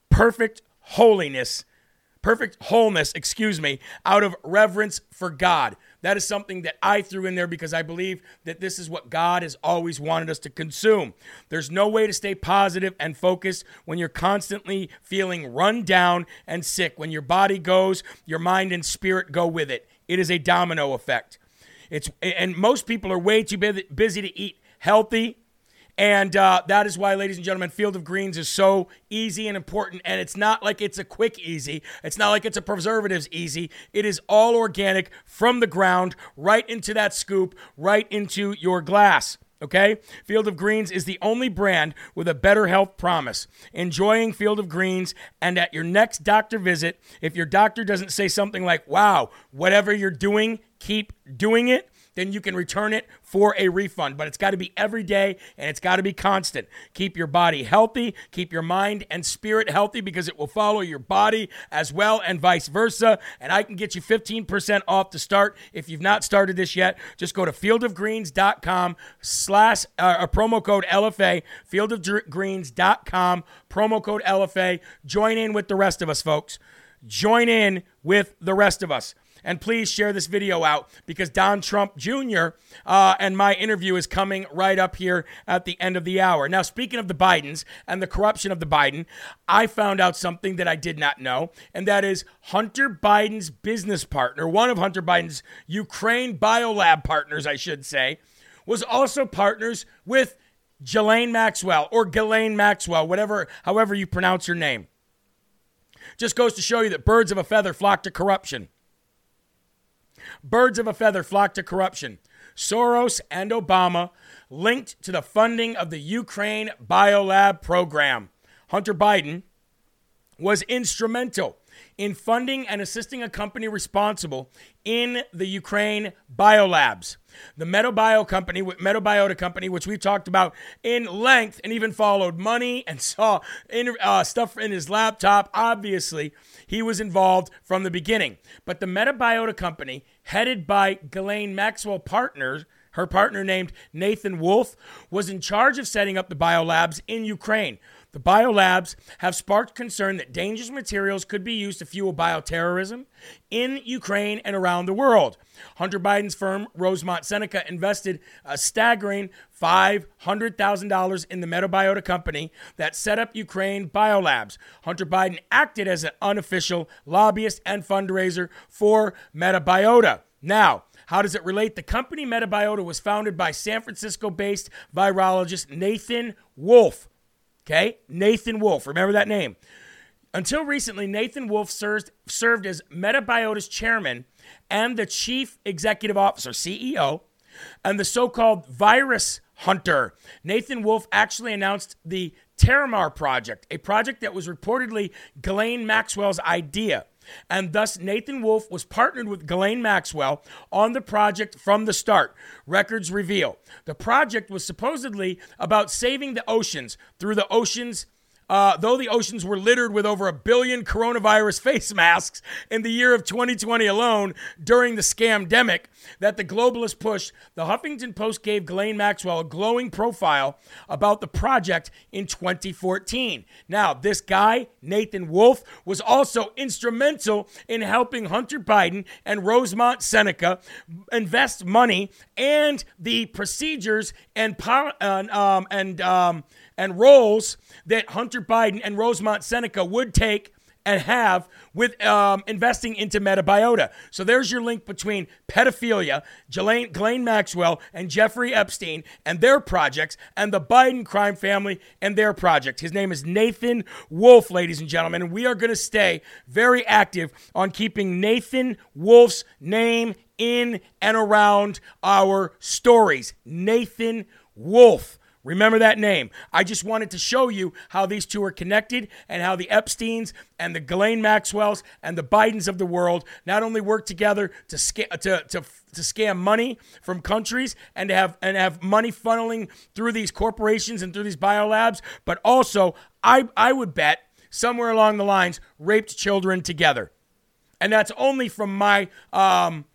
Perfect holiness, perfect wholeness, excuse me, out of reverence for God. That is something that I threw in there because I believe that this is what God has always wanted us to consume. There's no way to stay positive and focused when you're constantly feeling run down and sick. When your body goes, your mind and spirit go with it. It is a domino effect. It's and most people are way too busy to eat healthy and uh, that is why, ladies and gentlemen, Field of Greens is so easy and important. And it's not like it's a quick easy. It's not like it's a preservatives easy. It is all organic from the ground, right into that scoop, right into your glass. Okay? Field of Greens is the only brand with a better health promise. Enjoying Field of Greens, and at your next doctor visit, if your doctor doesn't say something like, wow, whatever you're doing, keep doing it, then you can return it for a refund. But it's got to be every day and it's got to be constant. Keep your body healthy, keep your mind and spirit healthy because it will follow your body as well and vice versa. And I can get you 15% off to start. If you've not started this yet, just go to fieldofgreens.com slash uh, a promo code LFA, fieldofgreens.com, promo code LFA. Join in with the rest of us, folks. Join in with the rest of us. And please share this video out because Don Trump Jr. Uh, and my interview is coming right up here at the end of the hour. Now, speaking of the Bidens and the corruption of the Biden, I found out something that I did not know, and that is Hunter Biden's business partner, one of Hunter Biden's Ukraine biolab partners, I should say, was also partners with Ghislaine Maxwell or Ghislaine Maxwell, whatever, however you pronounce your name. Just goes to show you that birds of a feather flock to corruption. Birds of a feather flock to corruption. Soros and Obama linked to the funding of the Ukraine Biolab program. Hunter Biden was instrumental in funding and assisting a company responsible in the Ukraine biolabs. The MetaBio company, MetaBiota company, which we talked about in length and even followed money and saw in, uh, stuff in his laptop. Obviously, he was involved from the beginning. But the MetaBiota company, headed by Ghislaine Maxwell Partners, her partner named Nathan Wolfe, was in charge of setting up the biolabs in Ukraine. The biolabs have sparked concern that dangerous materials could be used to fuel bioterrorism in Ukraine and around the world. Hunter Biden's firm, Rosemont Seneca, invested a staggering $500,000 in the Metabiota company that set up Ukraine biolabs. Hunter Biden acted as an unofficial lobbyist and fundraiser for Metabiota. Now, how does it relate? The company Metabiota was founded by San Francisco based virologist Nathan Wolfe. Okay? Nathan Wolfe. Remember that name. Until recently, Nathan Wolfe served, served as Metabiota's chairman and the chief executive officer, CEO, and the so called virus hunter. Nathan Wolfe actually announced the Terramar Project, a project that was reportedly Ghislaine Maxwell's idea. And thus, Nathan Wolfe was partnered with Ghislaine Maxwell on the project from the start. Records reveal the project was supposedly about saving the oceans through the oceans uh, though the oceans were littered with over a billion coronavirus face masks in the year of 2020 alone during the scamdemic that the globalists pushed, the Huffington Post gave Ghislaine Maxwell a glowing profile about the project in 2014. Now, this guy, Nathan Wolfe, was also instrumental in helping Hunter Biden and Rosemont Seneca invest money and the procedures and, um, and um, and roles that Hunter Biden and Rosemont Seneca would take and have with um, investing into Metabiota. So there's your link between pedophilia, Ghislaine Maxwell, and Jeffrey Epstein and their projects, and the Biden crime family and their project. His name is Nathan Wolfe, ladies and gentlemen, and we are going to stay very active on keeping Nathan Wolfe's name in and around our stories. Nathan Wolfe Remember that name. I just wanted to show you how these two are connected and how the Epsteins and the Ghislaine Maxwells and the Bidens of the world not only work together to, sca- to, to, to scam money from countries and to have and have money funneling through these corporations and through these biolabs, but also I I would bet somewhere along the lines raped children together. And that's only from my um,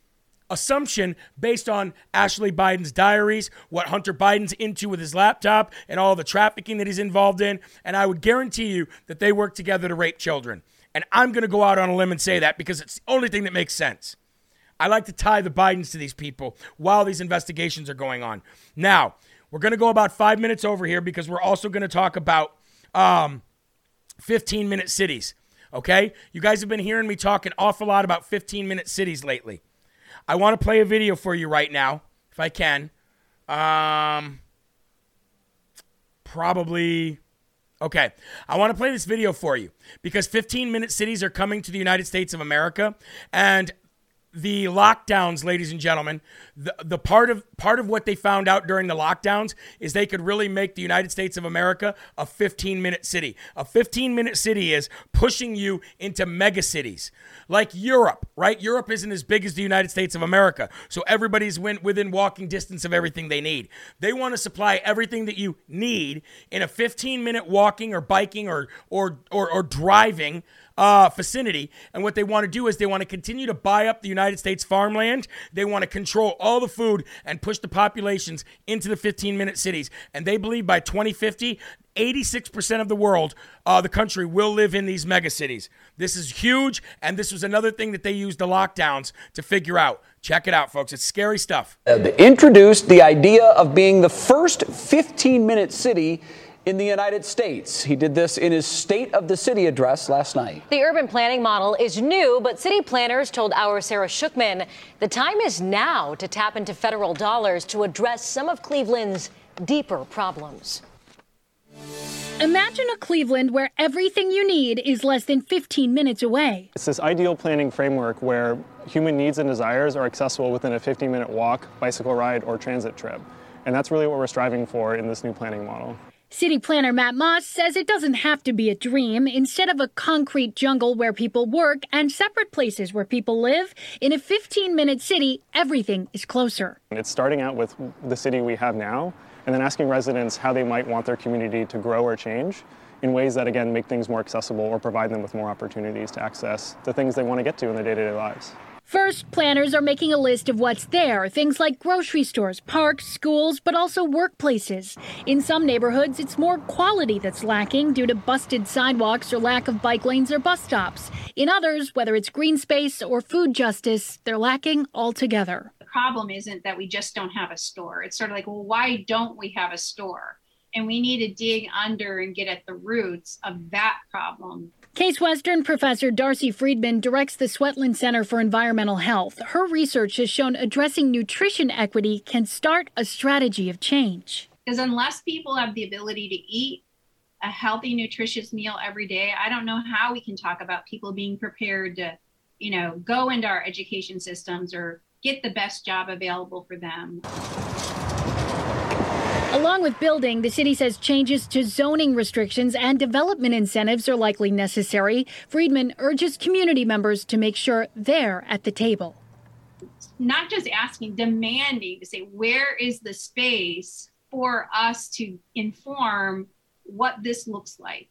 assumption based on Ashley Biden's diaries, what Hunter Biden's into with his laptop, and all the trafficking that he's involved in. And I would guarantee you that they work together to rape children. And I'm going to go out on a limb and say that because it's the only thing that makes sense. I like to tie the Bidens to these people while these investigations are going on. Now, we're going to go about five minutes over here because we're also going to talk about um, 15 minute cities. Okay? You guys have been hearing me talk an awful lot about 15 minute cities lately. I want to play a video for you right now, if I can. Um, probably. Okay, I want to play this video for you because 15 minute cities are coming to the United States of America. And the lockdowns, ladies and gentlemen, the, the part of part of what they found out during the lockdowns is they could really make the United States of America a 15 minute city. A 15 minute city is pushing you into mega cities like Europe, right? Europe isn't as big as the United States of America, so everybody's within walking distance of everything they need. They want to supply everything that you need in a 15 minute walking or biking or or or, or driving uh, vicinity. And what they want to do is they want to continue to buy up the United States farmland. They want to control all the food and push the populations into the 15 minute cities. And they believe by 2050, 86% of the world, uh, the country, will live in these megacities. This is huge, and this was another thing that they used the lockdowns to figure out. Check it out, folks. It's scary stuff. Uh, introduced the idea of being the first 15 minute city in the United States. He did this in his State of the City address last night. The urban planning model is new, but city planners told our Sarah Shookman the time is now to tap into federal dollars to address some of Cleveland's deeper problems. Imagine a Cleveland where everything you need is less than 15 minutes away. It's this ideal planning framework where human needs and desires are accessible within a 15 minute walk, bicycle ride, or transit trip. And that's really what we're striving for in this new planning model. City planner Matt Moss says it doesn't have to be a dream. Instead of a concrete jungle where people work and separate places where people live, in a 15 minute city, everything is closer. It's starting out with the city we have now and then asking residents how they might want their community to grow or change in ways that, again, make things more accessible or provide them with more opportunities to access the things they want to get to in their day to day lives. First, planners are making a list of what's there things like grocery stores, parks, schools, but also workplaces. In some neighborhoods, it's more quality that's lacking due to busted sidewalks or lack of bike lanes or bus stops. In others, whether it's green space or food justice, they're lacking altogether. The problem isn't that we just don't have a store. It's sort of like, well, why don't we have a store? And we need to dig under and get at the roots of that problem. Case Western professor Darcy Freedman directs the Swetland Center for Environmental Health. Her research has shown addressing nutrition equity can start a strategy of change. Because unless people have the ability to eat a healthy, nutritious meal every day, I don't know how we can talk about people being prepared to, you know, go into our education systems or get the best job available for them. Along with building, the city says changes to zoning restrictions and development incentives are likely necessary. Freedman urges community members to make sure they're at the table. Not just asking, demanding to say, where is the space for us to inform what this looks like?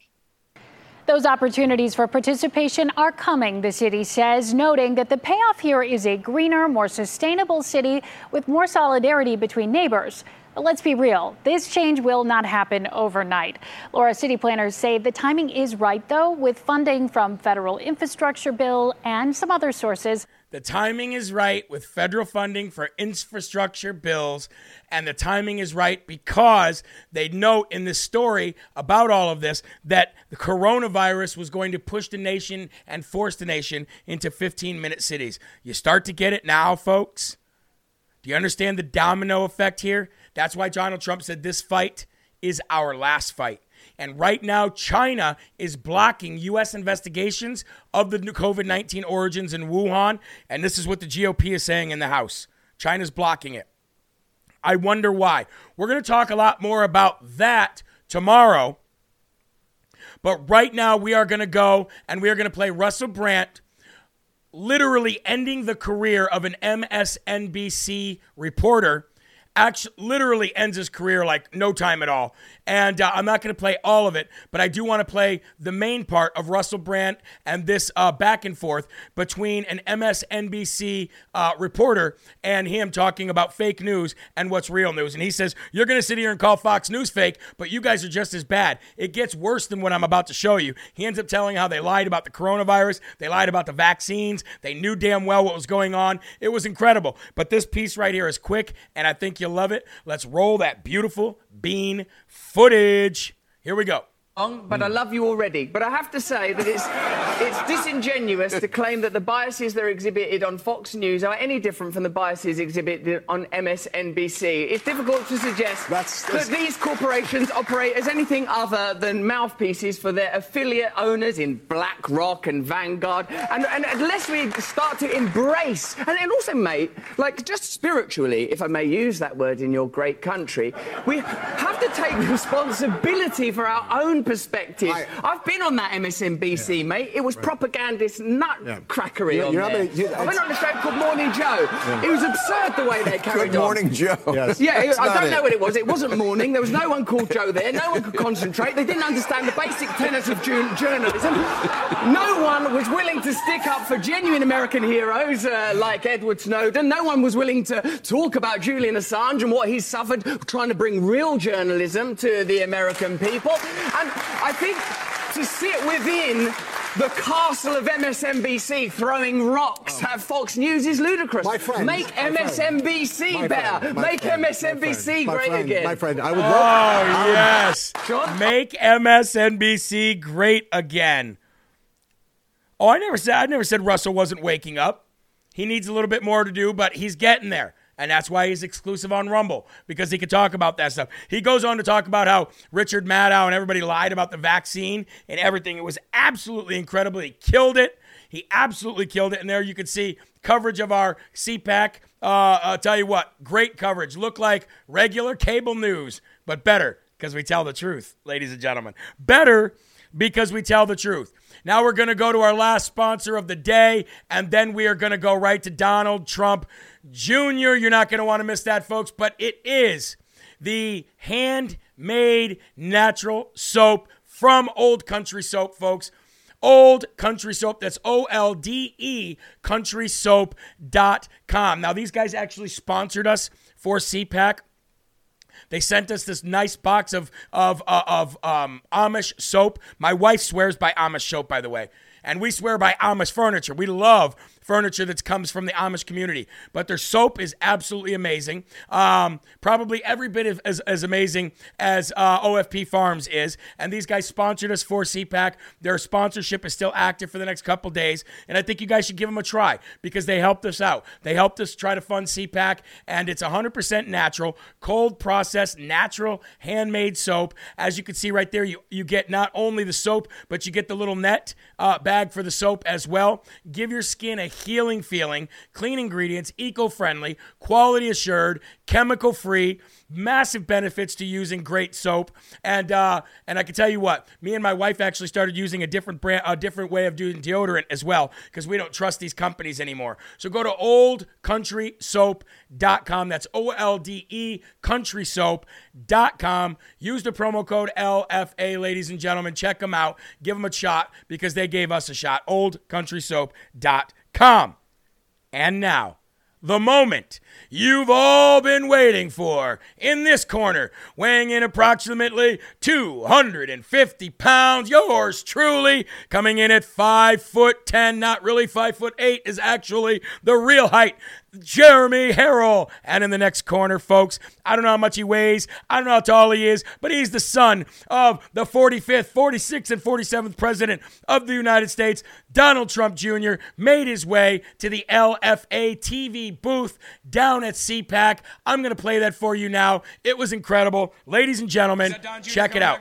Those opportunities for participation are coming, the city says, noting that the payoff here is a greener, more sustainable city with more solidarity between neighbors. But let's be real, this change will not happen overnight. Laura, city planners say the timing is right, though, with funding from federal infrastructure bill and some other sources. The timing is right with federal funding for infrastructure bills, and the timing is right because they note in this story about all of this that the coronavirus was going to push the nation and force the nation into 15 minute cities. You start to get it now, folks. Do you understand the domino effect here? That's why Donald Trump said this fight is our last fight. And right now, China is blocking U.S. investigations of the COVID 19 origins in Wuhan. And this is what the GOP is saying in the House China's blocking it. I wonder why. We're going to talk a lot more about that tomorrow. But right now, we are going to go and we are going to play Russell Brand, literally ending the career of an MSNBC reporter. Actually, literally ends his career like no time at all. And uh, I'm not going to play all of it, but I do want to play the main part of Russell Brand and this uh, back and forth between an MSNBC uh, reporter and him talking about fake news and what's real news. And he says, You're going to sit here and call Fox News fake, but you guys are just as bad. It gets worse than what I'm about to show you. He ends up telling how they lied about the coronavirus, they lied about the vaccines, they knew damn well what was going on. It was incredible. But this piece right here is quick, and I think you'll love it. Let's roll that beautiful bean footage. Here we go. But I hmm. love you already. But I have to say that it's it's disingenuous to claim that the biases that are exhibited on Fox News are any different from the biases exhibited on MSNBC. It's difficult to suggest that these corporations operate as anything other than mouthpieces for their affiliate owners in BlackRock and Vanguard. And, and unless we start to embrace, and, and also, mate, like just spiritually, if I may use that word in your great country, we have to take responsibility for our own perspectives. I've been on that MSNBC, mate. It was propagandist nutcrackery You're- on you're there. you- I went on a show called Morning Joe. Yeah. It was absurd the way they carried Good on. morning, Joe. Yes. Yeah, I don't it. know what it was. It wasn't morning. There was no one called Joe there. No one could concentrate. They didn't understand the basic tenets of jour- journalism. No one was willing to stick up for genuine American heroes uh, like Edward Snowden. No one was willing to talk about Julian Assange and what he's suffered trying to bring real journalism to the American people. And I think to sit within the castle of MSNBC throwing rocks oh. at Fox News is ludicrous. My friend, Make my. MSNBC My better. Make friend, MSNBC my great friend, again. My friend, I would Oh, love. I would- yes. Um, Make MSNBC great again. Oh, I never said I never said Russell wasn't waking up. He needs a little bit more to do, but he's getting there. And that's why he's exclusive on Rumble because he can talk about that stuff. He goes on to talk about how Rachel Maddow and everybody lied about the vaccine and everything. It was absolutely incredible. He killed it. He absolutely killed it. And there you can see coverage of our CPAC. Uh, I'll tell you what, great coverage. Look like regular cable news, but better because we tell the truth, ladies and gentlemen. Better because we tell the truth. Now we're going to go to our last sponsor of the day, and then we are going to go right to Donald Trump Jr. You're not going to want to miss that, folks, but it is the handmade natural soap from Old Country Soap, folks. Old Country Soap. That's O L D E countrysoap.com. Now, these guys actually sponsored us for CPAC. They sent us this nice box of of uh, of um, Amish soap. My wife swears by Amish soap, by the way, and we swear by Amish furniture. We love furniture that comes from the Amish community, but their soap is absolutely amazing. Um, probably every bit of, as, as amazing as uh, OFP Farms is. And these guys sponsored us for CPAC. Their sponsorship is still active for the next couple days, and I think you guys should give them a try because they helped us out. They helped us try to fund CPAC, and it's 100% natural, cold processed, natural, handmade soap. As you can see right there, you, you get not only the soap, but you get the little net uh, bag for the soap as well. Give your skin a healing feeling, clean ingredients, eco friendly, quality assured, chemical free. Massive benefits to using great soap, and uh, and I can tell you what, me and my wife actually started using a different brand, a different way of doing deodorant as well, because we don't trust these companies anymore. So go to oldecountrysoap.com. That's O L D E countrysoap.com. Use the promo code LFA, ladies and gentlemen. Check them out. Give them a shot because they gave us a shot. Oldecountrysoap.com. Come and now, the moment you've all been waiting for in this corner, weighing in approximately 250 pounds, yours truly, coming in at 5 foot 10, not really 5 foot 8 is actually the real height. Jeremy Herrell. And in the next corner, folks, I don't know how much he weighs. I don't know how tall he is, but he's the son of the 45th, 46th, and 47th president of the United States. Donald Trump Jr. made his way to the LFA TV booth down at CPAC. I'm going to play that for you now. It was incredible. Ladies and gentlemen, check it out.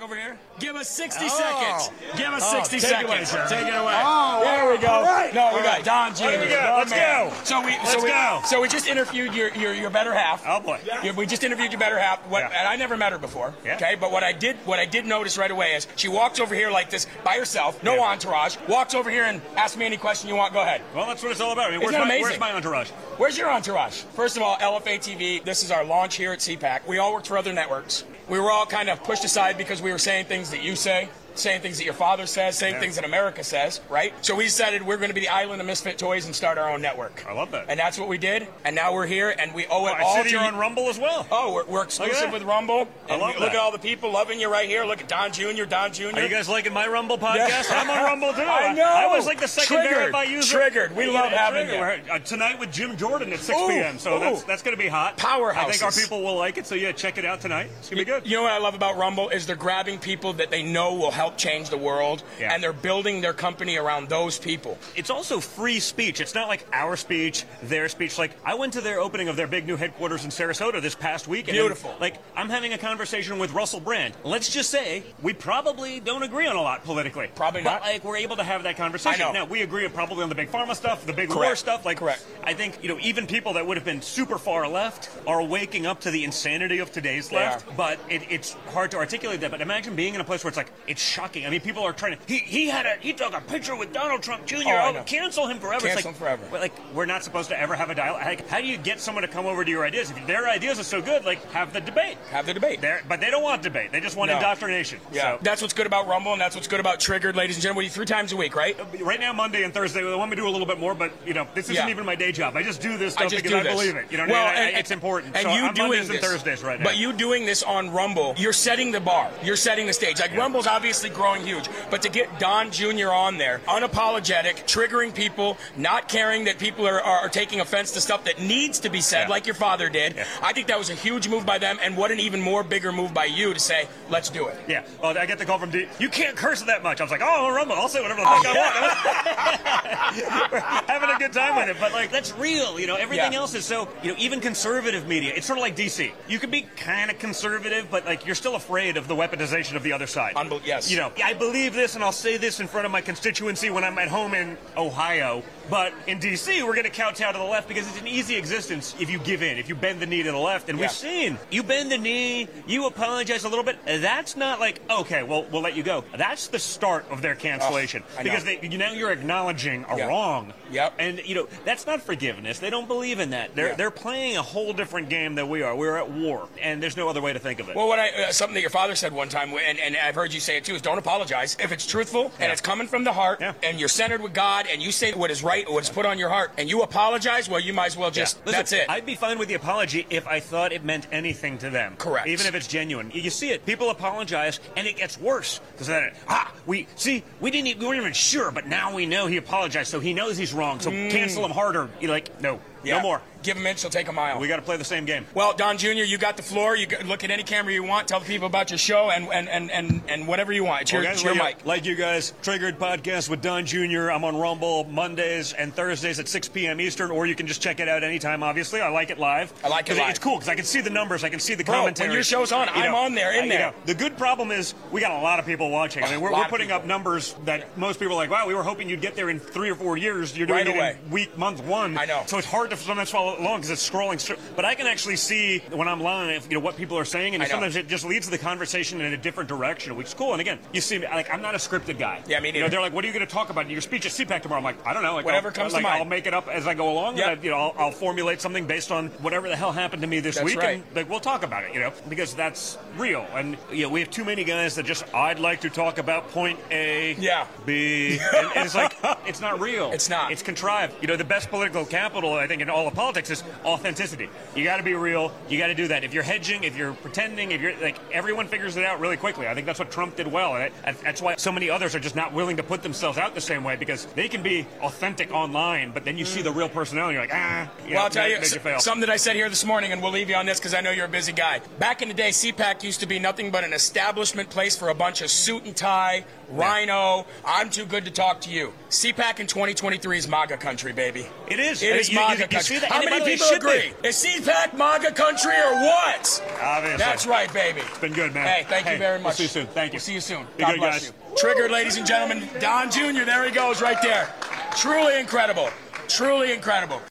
Give us 60 Oh. seconds. Give us Oh, 60 take it seconds. away, sir. Take it away. Oh, there we we go. All right. No, we All got right. Don Jr. There we go. Oh, Let's man. go. So we, Let's so we, go. so we just interviewed your, your, your better half. Oh boy. Yeah, we just interviewed your better half. What, And I never met her before. Yeah. Okay, but what I did, what I did notice right away is she walks over here like this by herself, no entourage. Walks over here and asks me any question you want. Go ahead. Well, that's what it's all about. I mean, Isn't where's that my, amazing? where's my entourage? Where's your entourage? First of all, LFA TV, this is our launch here at CPAC. We all worked for other networks. We were all kind of pushed aside because we were saying things that you say, saying things that your father says, saying Yeah. things that America says, right? So we decided we're going to be the island of misfit toys and start our own network. I love that. And that's what we did. And now we're here and we owe it I all see to that you. on Rumble as well. Oh, we're, we're exclusive that. with Rumble. I love we- Look at all the people loving you right here. Look at Don Jr., Don Jr. Are you guys liking my Rumble podcast? Yeah. I'm on Rumble too. I know. I was like the second Triggered. verified user. Triggered. We love having you. Uh, tonight with Jim Jordan at 6 Ooh, p.m. So ooh. that's that's going to be hot. I think our people will like it. So yeah, check it out tonight. It's going to be good. You know what I love about Rumble is they're grabbing people that they know will help change the world, Yeah. and they're building their company around those people. It's also free speech. It's not like our speech, their speech. Like I went to their opening of their big new headquarters in Sarasota this past week. and Beautiful. Like I'm having a conversation with Russell Brand. Let's just say we probably don't agree on a lot politically. Probably but, not. Like we're able to have that conversation. I know. Now we agree probably on the big pharma stuff, the big war stuff. Like Correct. I think you know even people that would have been super far left are waking up to the insanity of today's They left. are. But it, it's hard to articulate that. But imagine being in a place where it's like it's shocking. I mean, people are trying to. He, he had a he took a picture with Donald Trump Jr. Oh, I Oh, cancel him forever. Cancel like, him forever. but, like we're not supposed to ever have a dialogue. Like, how do you get someone to come over to your ideas? If their ideas are so good, like have the debate. Have the debate. They're, but they don't want debate. They just want No. indoctrination. Yeah, So, that's what's good about Rumble, and that's what's good about Triggered, ladies and gentlemen. Three times a week, right? right now, Monday and Thursday, they want me to do a little bit more, but you know, this isn't Yeah. even my day job. I just do this I stuff just because I this. believe it. You know, well, I? I- and, it's important. And so you I'm doing Mondays and Thursdays right now. But you doing this on Rumble, you're setting the bar. You're setting the stage. Like Rumble's obviously growing huge, but to get Don Jr. on there, unapologetic, triggering people, not caring that people are, are, are taking offense to stuff that needs to be said, Yeah. like your father did. I think that was a huge move by them, and what an even more bigger move by you to say, let's do it. Yeah. Well, I get the call from D. You can't curse that much. I was like, oh, Rumble. I'll say whatever the fuck I want. We're having a good time with it, but like that's real. You know, everything Yeah. else is so. You know, even conservative media. It's sort of like DC. You can be kind of conservative, but like you're still afraid of the weaponization of the other side. Unbel- yes. You know, I believe this, and I'll say this in front of my constituency when I'm at home in Ohio. But in DC, we're going to kowtow to the left because it's an easy existence if you give in, if you bend the knee to the left. And Yeah. we've seen you bend the knee, you apologize a little bit. That's not like okay, well we'll let you go. That's the start of their cancellation know. because they, you, now you're acknowledging a Yeah. wrong. Yep. And you know that's not forgiveness. They don't believe in that. They're Yeah. they're playing a whole different game than we are. We're at war, and there's no other way to think of it. Well, what I uh, something that your father said one time, and, and I've heard you say it too, is don't apologize if it's truthful and it's coming from the heart, and you're centered with God, and you say what is right, what is put on your heart, and you apologize. Well, you might as well just Yeah. Listen, that's it. I'd be fine with the apology if I thought it meant anything to them. Correct. Even if it's genuine. You see it. People apologize, and it gets worse. Because then, ah, we see, we didn't, e- we weren't even sure, but now we know he apologized, so he knows he's wrong. So Mm. cancel him harder. You're like, no, Yeah. no more. Give him inch, he'll take a mile. We got to play the same game. Well, Don Jr., you got the floor. You can look at any camera you want. Tell the people about your show and and, and, and, and whatever you want. It's your, Well, it's your like, mic. like you guys, Triggered Podcast with Don Jr. I'm on Rumble Mondays and Thursdays at 6 p.m. Eastern, or you can just check it out anytime, obviously. I like it live. I like it live. It's cool because I can see the numbers, I can see the Bro, when your show's on, You I'm on there, in you there. know, the good problem is we got a lot of people watching. I mean, we're, we're putting up numbers that most people are like, wow, we were hoping you'd get there in three or four years. You're doing Right it away. in week, month one. I know. So it's hard to sometimes follow along because it's scrolling. str- But I can actually see when I'm live, you know, what people are saying, and sometimes it just leads the conversation in a different direction, which is cool. And again, you see, me like, I'm not a scripted guy. Yeah, me You know, neither. they're like, what are you going to talk about in your speech at CPAC tomorrow? I'm like, I don't know. Like, Whatever I'll, comes to like, mind. I'll make it up as I go along. Yeah. I, you know, I'll, I'll formulate something based on whatever the hell happened to me this That's week, right. and like, we'll talk about it. You know, because that's real. And you know, we have too many guys that just, I'd like to talk about point A, Yeah. B, and, and it's like, it's not real. It's not. It's contrived. You know, the best political capital, I think, in all of politics is authenticity. You got to be real. You got to do that. If you're hedging, if you're pretending, if you're like, everyone figures it out really quickly. I think that's what Trump did well, and it, that's why so many others are just not willing to put themselves out the same way because they can be authentic online, but then you see the real personality, you're like, ah. You well, know, I'll tell you fail. something that I said here this morning, and we'll leave you on this because I know you're a busy guy. Back in the day, CPAC used to be nothing but an establishment place for a bunch of suit and tie, RINO. I'm too good to talk to you. CPAC in 2023 is MAGA country, baby. It is. It is And is you- you- MAGA country. How many people should be. agree? Is CPAC MAGA country or what? Obviously. That's right, baby. It's been good, man. Hey, thank you Hey, very we'll much. see you soon. Thank you. We'll see you soon. Be God good, bless guys. you. Triggered, ladies and gentlemen. Don Jr. There he goes, right there. Truly incredible. Truly incredible.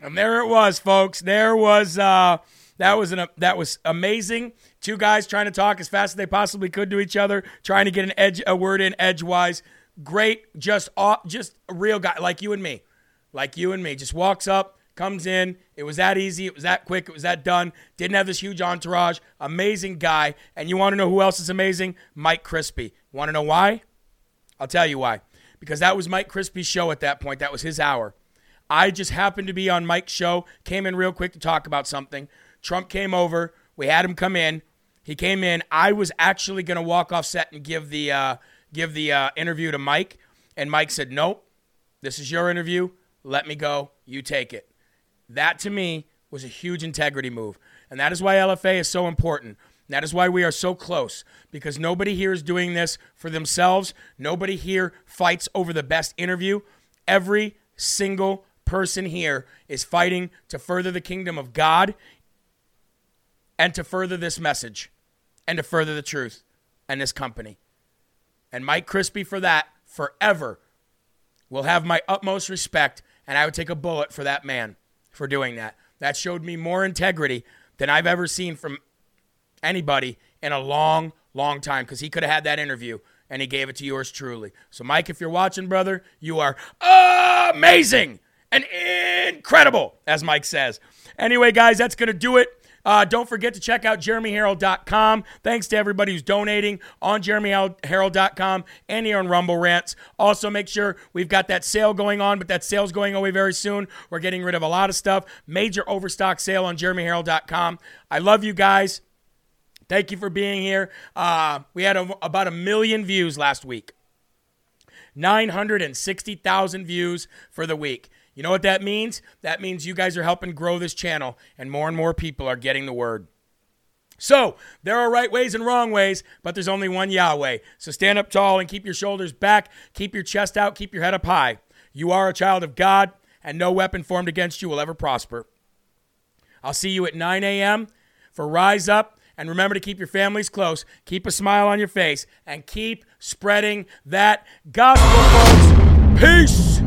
And there it was, folks. There was uh that was an that was amazing. Two guys trying to talk as fast as they possibly could to each other, trying to get an edge a word in edgewise. Great, just just a real guy like you and me. Like you and me. Just walks up, comes in. It was that easy, it was that quick, it was that done. Didn't have this huge entourage. Amazing guy. And you want to know who else is amazing? Mike Crispi. Want to know why? I'll tell you why. Because that was Mike Crispi's show at that point. That was his hour. I just happened to be on Mike's show, came in real quick to talk about something. Trump came over. We had him come in. He came in. I was actually going to walk off set and give the uh, give the uh, interview to Mike, and Mike said, "Nope, this is your interview. Let me go. You take it." That to me was a huge integrity move, and that is why LFA is so important. That is why we are so close because nobody here is doing this for themselves. Nobody here fights over the best interview. Every single person here is fighting to further the kingdom of God and to further this message and to further the truth and this company. And Mike Crispi for that forever will have my utmost respect, and I would take a bullet for that man for doing that. That showed me more integrity than I've ever seen from anybody in a long, long time because he could have had that interview and he gave it to yours truly. So, Mike, if you're watching, brother, you are amazing and incredible, as Mike says. Anyway, guys, that's going to do it. Uh, don't forget to check out jeremyherrell.com. Thanks to everybody who's donating on jeremyherrell.com and here on Rumble Rants. Also, make sure we've got that sale going on, but that sale's going away very soon. We're getting rid of a lot of stuff. Major overstock sale on jeremyherrell.com. I love you guys. Thank you for being here. Uh, we had a, about a million views last week. 960,000 views for the week. You know what that means? That means you guys are helping grow this channel and more and more people are getting the word. So, there are right ways and wrong ways, but there's only one Yahweh. So stand up tall and keep your shoulders back, keep your chest out, keep your head up high. You are a child of God, and no weapon formed against you will ever prosper. I'll see you at 9 a.m. for Rise Up. And remember to keep your families close, keep a smile on your face, and keep spreading that gospel, folks. Peace.